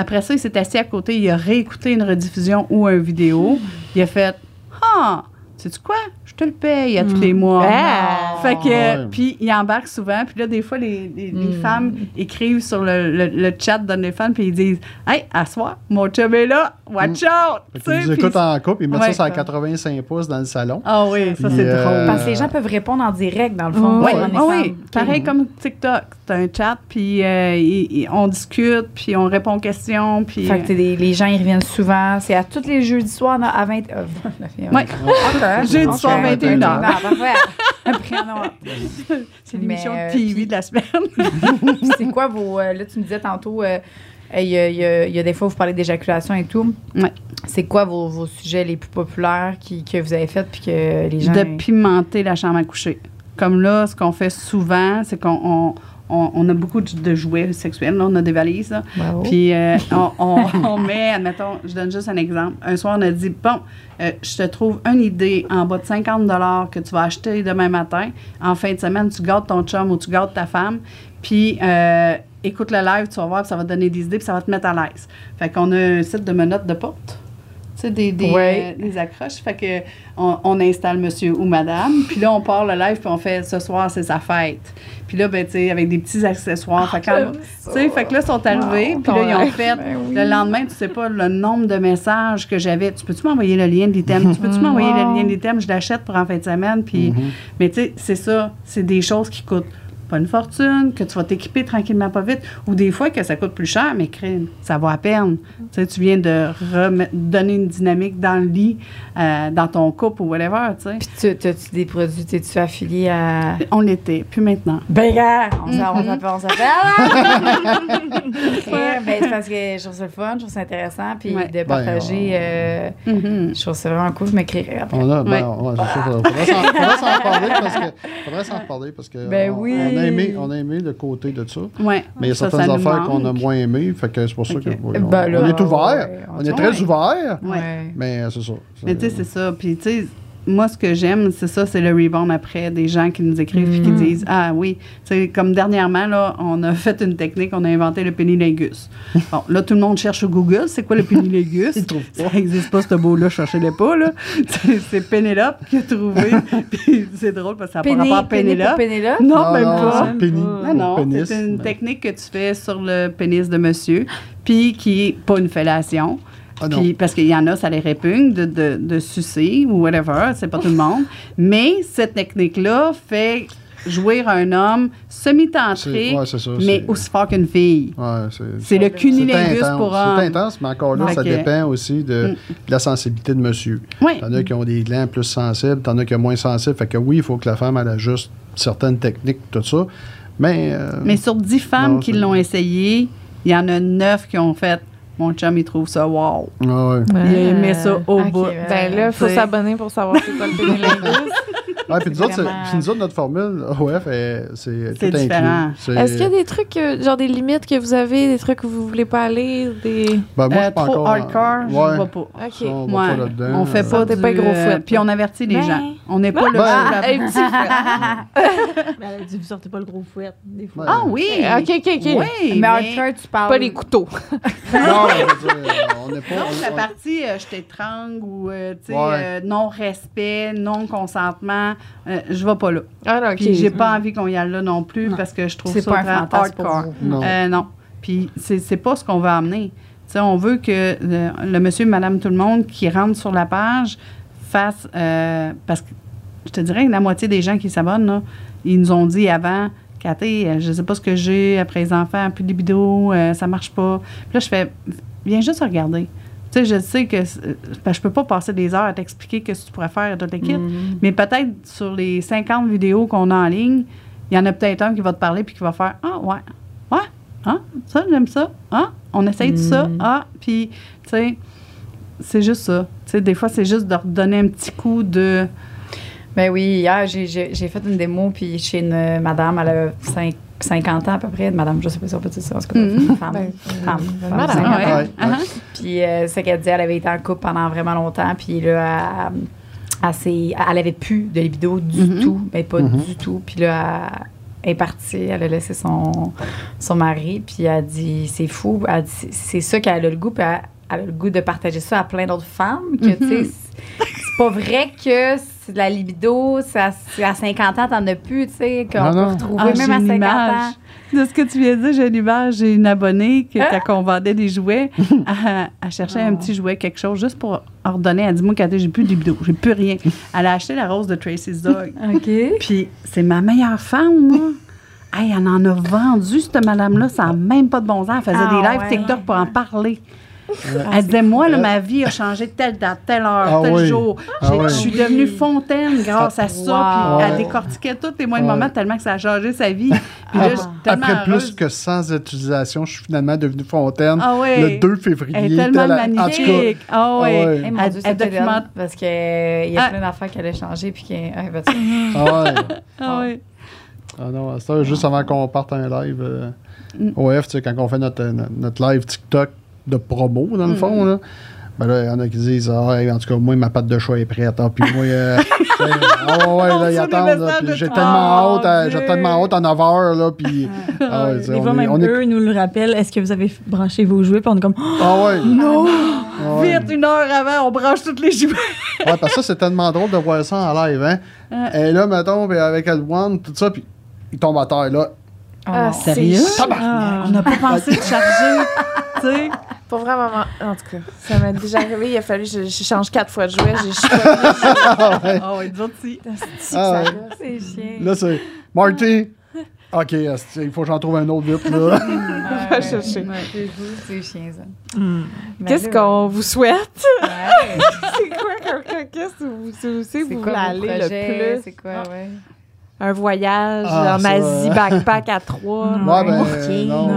Après ça, il s'est assis à côté, il a réécouté une rediffusion ou une vidéo. Il a fait Ah, sais-tu quoi? Je te le paye à tous les mois. Ah! Fait que, Ouais. puis il embarque souvent. Puis là, des fois, les, les- les Mm. femmes écrivent sur le, le, le chat d'OnlyFans, puis ils disent Hey, à soir, mon chum est là, watch out! Sais, nous puis- écoutent en couple, ils mettent Ouais. ça à 85 pouces dans le salon. Ah oui, ça c'est euh, drôle. Parce que les gens peuvent répondre en direct, dans le fond. Oui, sur oui, OnlyFans. oui. Pareil comme TikTok. C'est un chat, puis euh, on discute, puis on répond aux questions, puis... Fait que des- les gens, ils reviennent souvent. C'est à tous les jeudis soirs à 20... euh, (laughs) Ouais. Ok. Jeudi Ok. soir, 21 heures. Parfait. (laughs) Après, non. c'est l'émission de euh, TV puis- de la semaine. (laughs) C'est quoi vos. euh, là, tu me disais tantôt, euh, Il y, a, il y a- il y a des fois, vous parlez d'éjaculation et tout. Ouais. C'est quoi vos, vos sujets les plus populaires qui, que vous avez fait puis que les gens. de pimenter la chambre à coucher. Comme là, ce qu'on fait souvent, c'est qu'on on, on- on a beaucoup de jouets sexuels. Là, on a des valises. là. Puis euh, (laughs) on, on- on met, admettons, je donne juste un exemple. Un soir, on a dit Bon, euh, je te trouve une idée en bas de 50 que tu vas acheter demain matin. En fin de semaine, tu gardes ton chum ou tu gardes ta femme. Puis euh, écoute le live, tu vas voir, puis ça va te donner des idées, puis ça va te mettre à l'aise. Fait qu'on a un site de menottes de porte. Tu sais, des, des, Ouais. euh, des accroches. Fait que on, on installe monsieur ou madame. Puis là, on part le live, puis on fait ce soir, c'est sa fête. Puis là, ben, tu sais, avec des petits accessoires. fait que là, tu sais, fait que là, ils sont arrivés. Puis là, ils ont fait. Ben oui. Le lendemain, tu sais pas le nombre de messages que j'avais. Tu peux-tu m'envoyer le lien de l'item? Tu peux-tu m'envoyer (laughs) Wow. le lien de l'item? Je l'achète pour en fin de semaine. Puis, mais tu sais, c'est ça. C'est des choses qui coûtent pas une fortune, que tu vas t'équiper tranquillement, pas vite. Ou des fois que ça coûte plus cher, mais crime, ça va à peine. Tu sais, tu viens de remettre- donner une dynamique dans le lit, euh, dans ton couple ou whatever, tu sais. Puis, tu- as-tu des produits, t'es-tu affilié à. On l'était, puis maintenant. Ben, gars, on s'en- on s'appelle, on s'appelle. (laughs) Ouais, ben, c'est parce que je trouve ça le fun, je trouve ça intéressant, puis Ouais. de partager. euh, Mhm. je trouve ça vraiment cool, je m'écrirai après. On a, ben, Ouais. c'est ça, faudrait s'en- faudrait s'en parler parce que faudrait s'en parler parce que Ben on, oui. on a aimé on a aimé le côté de ça. Ouais. Mais il y a Ça, certaines ça affaires qu'on a moins aimées, fait que c'est pour ça Ok. que oui, on, Ben là, on est ouvert, ouais, on, on est très ouvert, mais c'est ça. Mais tu sais, c'est ça. Puis, tu sais, moi, ce que j'aime, c'est ça, c'est le rebound après des gens qui nous écrivent et qui Mhm. disent Ah oui. Sais, comme dernièrement, là, on a fait une technique, on a inventé le pénilingus. (laughs) Bon, là, tout le monde cherche sur Google, c'est quoi le pénilingus? (laughs) Ça n'existe pas, ce mot-là, cherchez-le pas, là. (laughs) C'est- C'est Pénélope qui a trouvé. Puis c'est drôle parce que ça n'a pas rapport à Pénélope. Pénélope? Non, Ah même non, pas. c'est pénis. Non, non, Pénis. c'est une technique que tu fais sur le pénis de monsieur, puis qui n'est pas une fellation. Ah. Puis, parce qu'il y en a, ça les répugne de, de, de sucer ou whatever, c'est pas tout le (laughs) monde. Mais cette technique-là fait jouir un homme C'est- ouais, c'est ça, mais c'est- aussi fort qu'une fille. Ouais, c'est C'est le c'est cunilingus pour C'est homme. intense, mais encore là, ça dépend aussi de, Mm. de la sensibilité de monsieur. Oui. T'en as qui ont des glands plus sensibles, t'en as qui sont moins sensibles. Fait que oui, il faut que la femme elle ajuste certaines techniques, tout ça. Mais, euh, Mais sur dix femmes Non, qui c'est- l'ont essayé, il y en a neuf qui ont fait mon chum, il trouve ça wow. ouais, ouais. Il a aimé ça au ok, bout. Ben là, il faut s'abonner pour savoir c'est quoi le pénilingus. (laughs) Ouais, puis nous, autres, c'est- Vraiment. puis nous autres, notre formule (laughs) OF, c'est C'est tout différent. Est-ce qu'il y a des trucs, euh, genre des limites que vous avez, des trucs que vous voulez pas aller, des... Ben, moi, je Euh, suis pas trop encore. hardcore, je ouais, ne vois pas. OK. ça, on va Ouais. pas là-dedans. On fait Euh, pas, T'es du, pas gros euh, fouette, Puis on avertit les Ben. gens. On n'est pas le (laughs) Ben. Ah, là- un petit frère. Mais elle a dit, vous sortez pas le gros fouet, des fois. Ah oui! OK, OK, OK. Oui, Mais hardcore, tu parles. Pas les couteaux. Non, je (laughs) on n'est pas. Non, on- la on- partie euh, je t'étrangle ou euh, tu sais, Ouais. euh, non-respect, non-consentement, euh, je vais pas là. Ah non, OK. Puis j'ai pas envie qu'on y aille là non plus parce que je trouve C'est ça pas pour hardcore. vous. Non. Euh, non. Puis c'est c'est pas ce qu'on veut amener. Tu sais, on veut que le, le monsieur, madame, tout le monde qui rentre sur la page fasse. euh, parce que je te dirais que la moitié des gens qui s'abonnent, là, ils nous ont dit avant. Cathy, euh, je sais pas ce que j'ai après les enfants, plus de libido, euh, ça marche pas. Puis là, je fais, viens juste regarder. Tu sais, je sais que parce que je peux pas passer des heures à t'expliquer ce que tu pourrais faire à toute l'équipe, Mhm. mais peut-être sur les 50 vidéos qu'on a en ligne, il y en a peut-être un qui va te parler puis qui va faire Ah, ouais, ouais, ah, ça, j'aime ça, ah, on essaye de ça, Mm. ah, puis, tu sais, c'est juste ça. Tu sais, des fois, c'est juste de redonner un petit coup de. Ben oui, hier, j'ai- j'ai j'ai fait une démo, puis chez une euh, madame, elle a cinq- 50 ans à peu près. Madame, je sais pas si on peut dire ça, en tout cas, Mhm. une femme. Ben, femme, ben, femme, madame, 50 ans. ouais. Ouais, ouais. ah. Puis euh, c'est qu'elle disait, elle avait été en couple pendant vraiment longtemps, puis là, elle, elle, elle avait plus de libido du Mhm. tout, mais pas Mhm. du tout. Puis là, elle, est partie, elle a laissé son, son mari, puis elle a dit, c'est fou, elle a dit, c'est- c'est ça qu'elle a le goût, puis elle, elle a le goût de partager ça à plein d'autres femmes, que, tu sais, c'est- c'est pas vrai que c'est de la libido, ça, c'est à 50 ans, t'en as plus, tu sais, qu'on peut retrouver Ah, même j'ai à une 50 image. ans. De ce que tu viens de dire, j'ai une image. J'ai une abonnée qui, quand on vendait des jouets, (laughs) elle, elle cherchait un Oh. petit jouet, quelque chose, juste pour ordonner. Elle dit Moi, Cathy, j'ai plus de libido, j'ai plus rien. Elle a acheté la rose de Tracy's Dog. (laughs) OK. Puis c'est ma meilleure fan, moi. Hey, elle en a vendu, cette madame-là, ça n'a même pas de bon sens. Elle faisait Ah, des lives ouais. TikTok pour en parler. Elle disait, moi, là, Euh. ma vie a changé de telle date, telle heure, Ah tel oui. jour. Ah J'ai- oui. Je suis Oui. devenue fontaine grâce à ça. Wow. Puis elle décortiquait tous les mois de Ouais. moment tellement que ça a changé sa vie. (laughs) Puis là, Après plus que 100 utilisations, je suis finalement devenu Fontaine Ah le 2 février. Elle est tellement Telle- en tout cas, magnifique. Ah Ah. Hey, mon Elle- Dieu, elle c'était documente- parce qu'il y a Ah. plein d'affaires qui allaient changer. Puis (laughs) ah, Ah ouais. Ah. Ah non, ça, juste avant qu'on parte un live euh, Mm. OF, tu sais, quand on fait notre, notre, notre live TikTok de promo, dans le Mm. fond, là. Ben là, il y en a qui disent, ah, hey, en tout cas, moi, ma pâte de choix est prête. Ah, puis moi, euh, (laughs) ah ouais, là, ils attendent. j'ai tellement Oh, hâte, à- j'ai tellement hâte à 9 h, là, puis. ah ouais, on même on est- eux nous le rappellent. Est-ce que vous avez branché vos jouets? Puis on est comme, oh, Ah ouais. (gasps) Non! Ah ouais. Vite, une heure avant, on branche toutes les jouets. (laughs) Ouais, parce que ça, c'est tellement drôle de voir ça en live, hein. Et là, mettons, puis avec L1, tout ça, puis il tombe à terre, là. Ah. Sérieux? ah. On n'a pas pensé de charger. (laughs) tu sais. Pour vrai, maman, en tout cas, ça m'est déjà arrivé. Il a fallu que je, je change quatre fois de jouet. J'ai choisi. (laughs) Ah ouais. Ah ouais, nous autres, si. Ah ouais. C'est chiant. Là, c'est Marty. OK, il faut que j'en trouve un autre vite, là. (laughs) va chercher. Ouais, c'est chiant, ça. Mais Qu'est-ce qu'on vous souhaite? ouais, (laughs) C'est quoi que- qu'est-ce que vous, c'est où C'est vous quoi voulez vos aller projets? Un voyage Ah, en ça, Asie, euh. backpack à (laughs) trois. Ouais, ben, non. non.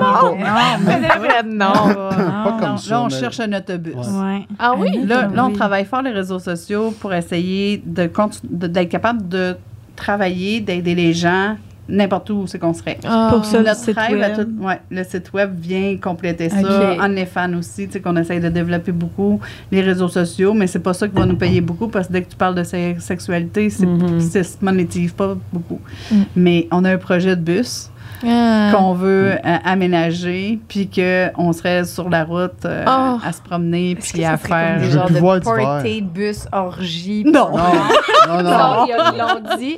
non. (laughs) Pas comme Non, ça. là, on mais- cherche un autobus. Ouais. Ouais. Ah oui? Là, là, on travaille fort les réseaux sociaux pour essayer de conti- de- d'être capable de travailler, d'aider les gens n'importe où c'est qu'on serait. Pour ça, le Notre site rêve web. tout- ouais, le site web vient compléter ça. Ok. OnlyFans aussi, tu sais, qu'on essaye de développer beaucoup les réseaux sociaux, mais c'est pas ça qui va nous payer beaucoup parce que dès que tu parles de se- sexualité, c'est, ça se monétise pas beaucoup. Mm. Mais on a un projet de bus Ah. qu'on veut euh, aménager, puis qu'on serait sur la route euh, Oh. à se promener, puis à faire. plus de party, bus, orgie. Non. Non, non, non. Non, ils ont- ils l'ont dit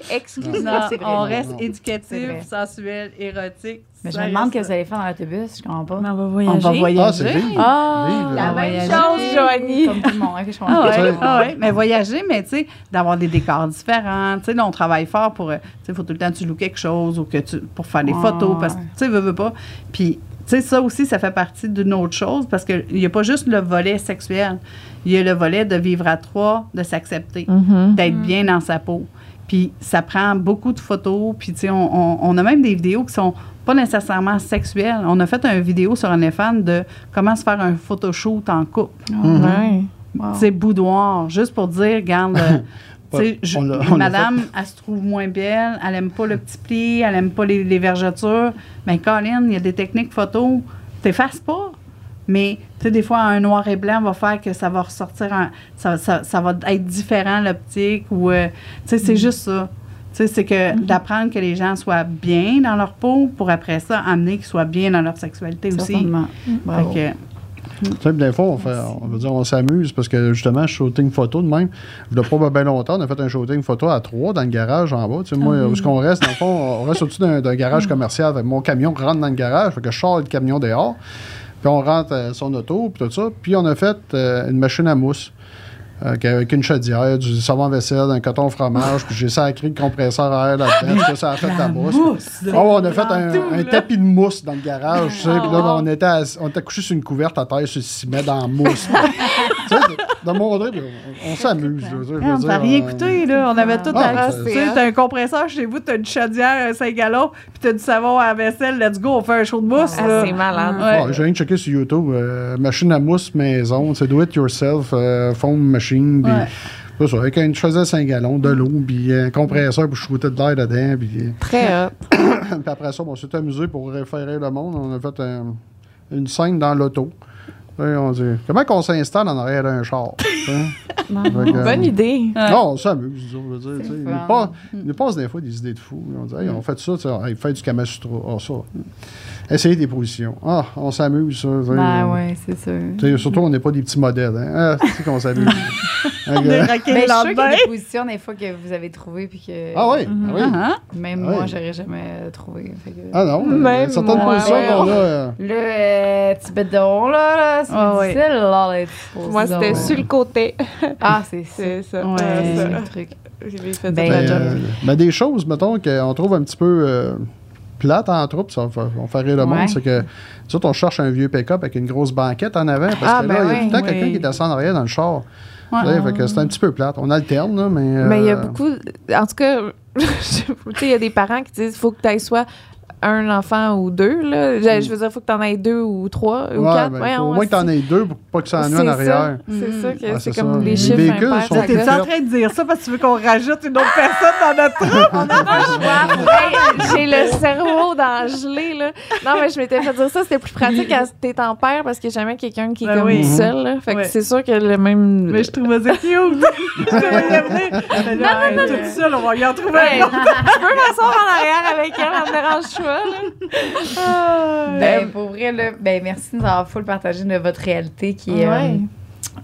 vrai. on reste éducatif, sensuel, érotique. Mais je me demande reste- que vous allez faire dans l'autobus. Je comprends pas. Mais on va On voyager. va voyager. Ah, c'est. Ah, la On même chose, Joanie. Comme tout le monde. Je comprends. Ah ouais, ah ouais, mais voyager, mais tu sais, d'avoir des décors différents. Tu sais, là, on travaille fort pour. euh, Tu sais, il faut tout le temps que tu loues quelque chose ou que tu. pour faire des photos, parce que, tu sais, veux, veux pas. Puis, tu sais, ça aussi, ça fait partie d'une autre chose parce qu'il n'y a pas juste le volet sexuel. Il y a le volet de vivre à trois, de s'accepter, Mhm. d'être bien dans sa peau. Puis, ça prend beaucoup de photos. Puis, tu sais, on, on- on a même des vidéos qui sont pas nécessairement sexuelles. On a fait une vidéo sur un éléphant de comment se faire un photoshoot en couple. Ouais. Wow. C'est boudoir, juste pour dire, regarde, (laughs) je- On on madame, elle se trouve moins belle, elle aime pas le petit pli, elle aime pas les, les vergetures. Mais Colin, il y a des techniques photo, t'effaces pas. Mais, tu sais, des fois, un noir et blanc va faire que ça va ressortir, en- ça, ça, ça va être différent, l'optique, ou, euh, tu sais, c'est juste ça. Tu sais, c'est que d'apprendre que les gens soient bien dans leur peau pour après ça amener qu'ils soient bien dans leur sexualité aussi. Fait que, Tu sais, des fois, on, fait, on veut dire, on s'amuse parce que justement, shooting photo de même. Il n'y a pas bien longtemps, on a fait un shooting photo à trois dans le garage en bas. Tu sais, moi, où est-ce qu'on reste? Dans le fond, on reste au-dessus d'un, d'un garage commercial. Fait que mon camion rentre dans le garage, fait que je sors le camion dehors. Puis on rentre euh, son auto, puis tout ça. Puis on a fait euh, une machine à mousse. euh, avec une chaudière, du savon vaisselle, un coton fromage, puis j'ai sacré le compresseur à air là-dedans, ça a fait de la mousse. Oh, on a fait un, un tapis de mousse dans le garage, tu sais, puis là, on était, assis- on était couché sur une couverte à terre sur le ciment dans la mousse. (laughs) de, de montrer, puis on, on s'amuse. je Ah, on t'a rien euh, écouté, là. On avait tout Ah, à- c'est- Tu sais, t'as un compresseur chez vous, t'as une chaudière, un 5 gallons, puis t'as du savon à la vaisselle. Let's go, on fait un show de mousse, Ah, c'est malade. Ouais. Ouais, J'ai rien de checké sur YouTube. euh, machine à mousse maison, c'est do it yourself, euh, foam machine, Ouais. c'est ça, avec une chaudière 5 gallons, de l'eau, puis un compresseur pour shooter de l'air dedans, puis euh, Très hot. (coughs) Puis après ça, bon, on s'est amusé pour référer le monde. On a fait un- une scène dans l'auto. Puis on dit comment qu'on s'installe en arrière d'un char? Hein? (laughs) Que, euh, Bonne idée. Non, on s'amuse, je veux dire, sais. Il nous passe- il nous passe des fois des idées de fous. On dit, hey, on fait ça, hey, fait du Kamasutra. Ah, ça. Essayez des positions. Ah, on s'amuse, ça. Ben ouais, c'est sûr. Surtout, on n'est pas des petits modèles. Hein? Ah, c'est qu'on s'amuse. (laughs) Raqué Mais le je suis lendemain. a des positions, des fois, que vous avez trouvées, puis que ah oui, ah oui. Ah, même Ah moi, oui. j'aurais jamais euh, trouvé. Fait que- Ah non, Même certaines moi. positions Ouais. qu'on a. euh, Là, euh, petit bédon, là, là c'est Ah là, Moi, c'était là. sur le côté. Ah, c'est ça. C'est ça. Ouais. C'est C'est ça. le truc. J'ai fait Ben, Ben, euh, ben, des choses, mettons, qu'on trouve un petit peu. euh, plate en troupe, ça va on fait rire le monde, Ouais. c'est que autres, on cherche un vieux pick-up avec une grosse banquette en avant, parce Ah, que là, ben il y a tout le temps oui. quelqu'un qui est assis en arrière dans le char. Ouais. Ouais, c'est un petit peu plate. On alterne, là, mais. Mais il y a euh, beaucoup. En tout cas, (laughs) tu sais, il y a des parents qui disent faut que tu aies soit un enfant ou deux. Là. Je, je veux dire, faut que tu en aies deux ou trois ou ouais, quatre. ben, Ouais, faut au moins que t'en aies deux pour pas que ça ennuie en c'est arrière. C'est ça, que Ouais, c'est comme ça. les Les chiffres véhicules impairs. sont T'es en train de dire ça parce que tu veux qu'on rajoute une autre personne dans notre troupe? J'ai le cerveau dans le gelé, là. Non, mais je m'étais fait dire ça, c'était plus pratique quand t'es en père parce qu'il n'y a jamais quelqu'un qui est Ben comme oui. seul, là. Fait que c'est sûr que le même. Mais je trouvais ça cute. (laughs) je te. Mais là, hey, toute seule, on va y en trouver un je peux m'asseoir en arrière avec elle, ça me dérange pas, là. (laughs) Ah, Ben, pour vrai, là, ben, merci de nous avoir full partagé de votre réalité qui est. Ouais. euh,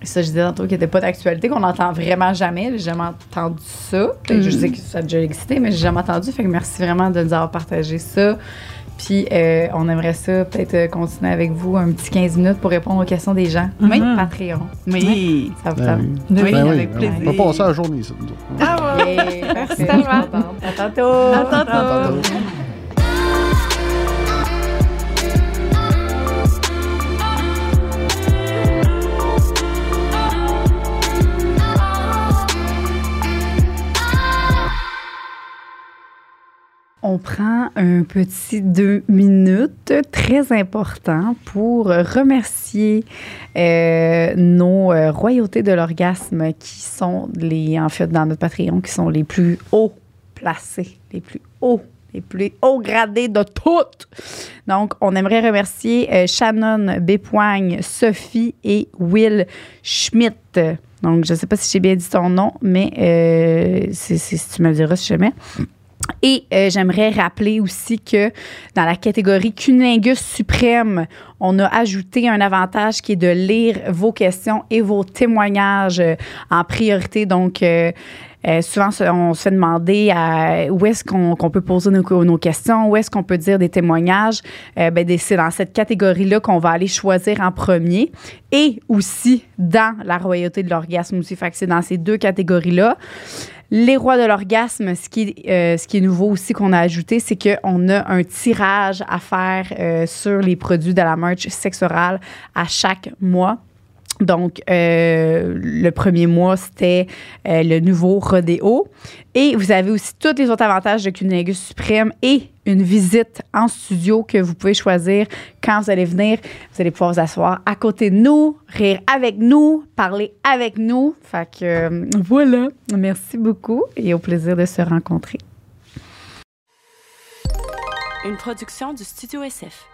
ça, je disais tantôt qu'il n'était pas d'actualité, qu'on n'entend vraiment jamais. J'ai jamais entendu ça. Je sais que ça a déjà existé, mais j'ai jamais entendu. Fait que merci vraiment de nous avoir partagé ça. Puis, euh, on aimerait ça peut-être euh, continuer avec vous un petit 15 minutes pour répondre aux questions des gens. Oui. Patreon. Oui. Ça vous Ben tente? oui. Oui, Ben avec On plaisir. peut passer la journée, ça. nous. Ah ouais. Parfait. tellement. À tantôt. À tantôt. À tantôt. Un petit deux minutes très important pour remercier euh, nos euh, royautés de l'orgasme qui sont les, en fait, dans notre Patreon, qui sont les plus hauts placés, les plus hauts, les plus hauts gradés de toutes. Donc, on aimerait remercier euh, Shannon Bépoigne, Sophie et Will Schmidt. Donc, je ne sais pas si j'ai bien dit ton nom, mais euh, c'est- si tu me le diras si jamais. Et euh, j'aimerais rappeler aussi que dans la catégorie Cunilingus suprême, on a ajouté un avantage qui est de lire vos questions et vos témoignages euh, en priorité. Donc, euh, euh, souvent, on se fait demander à, où est-ce qu'on peut poser nos, nos questions, où est-ce qu'on peut dire des témoignages. Euh, ben, c'est dans cette catégorie-là qu'on va aller choisir en premier. Et aussi dans la royauté de l'orgasme aussi. Fait c'est dans ces deux catégories-là. Les rois de l'orgasme, ce qui, est, euh, ce qui nouveau aussi qu'on a ajouté, c'est qu'on a un tirage à faire euh, sur les produits de la merch sexe oral à chaque mois. Donc, euh, le premier mois, c'était euh, le nouveau Rodéo. Et vous avez aussi tous les autres avantages de Cunilingus Suprême et une visite en studio que vous pouvez choisir quand vous allez venir. Vous allez pouvoir vous asseoir à côté de nous, rire avec nous, parler avec nous. Fait que euh, voilà. Merci beaucoup et au plaisir de se rencontrer. Une production du Studio SF.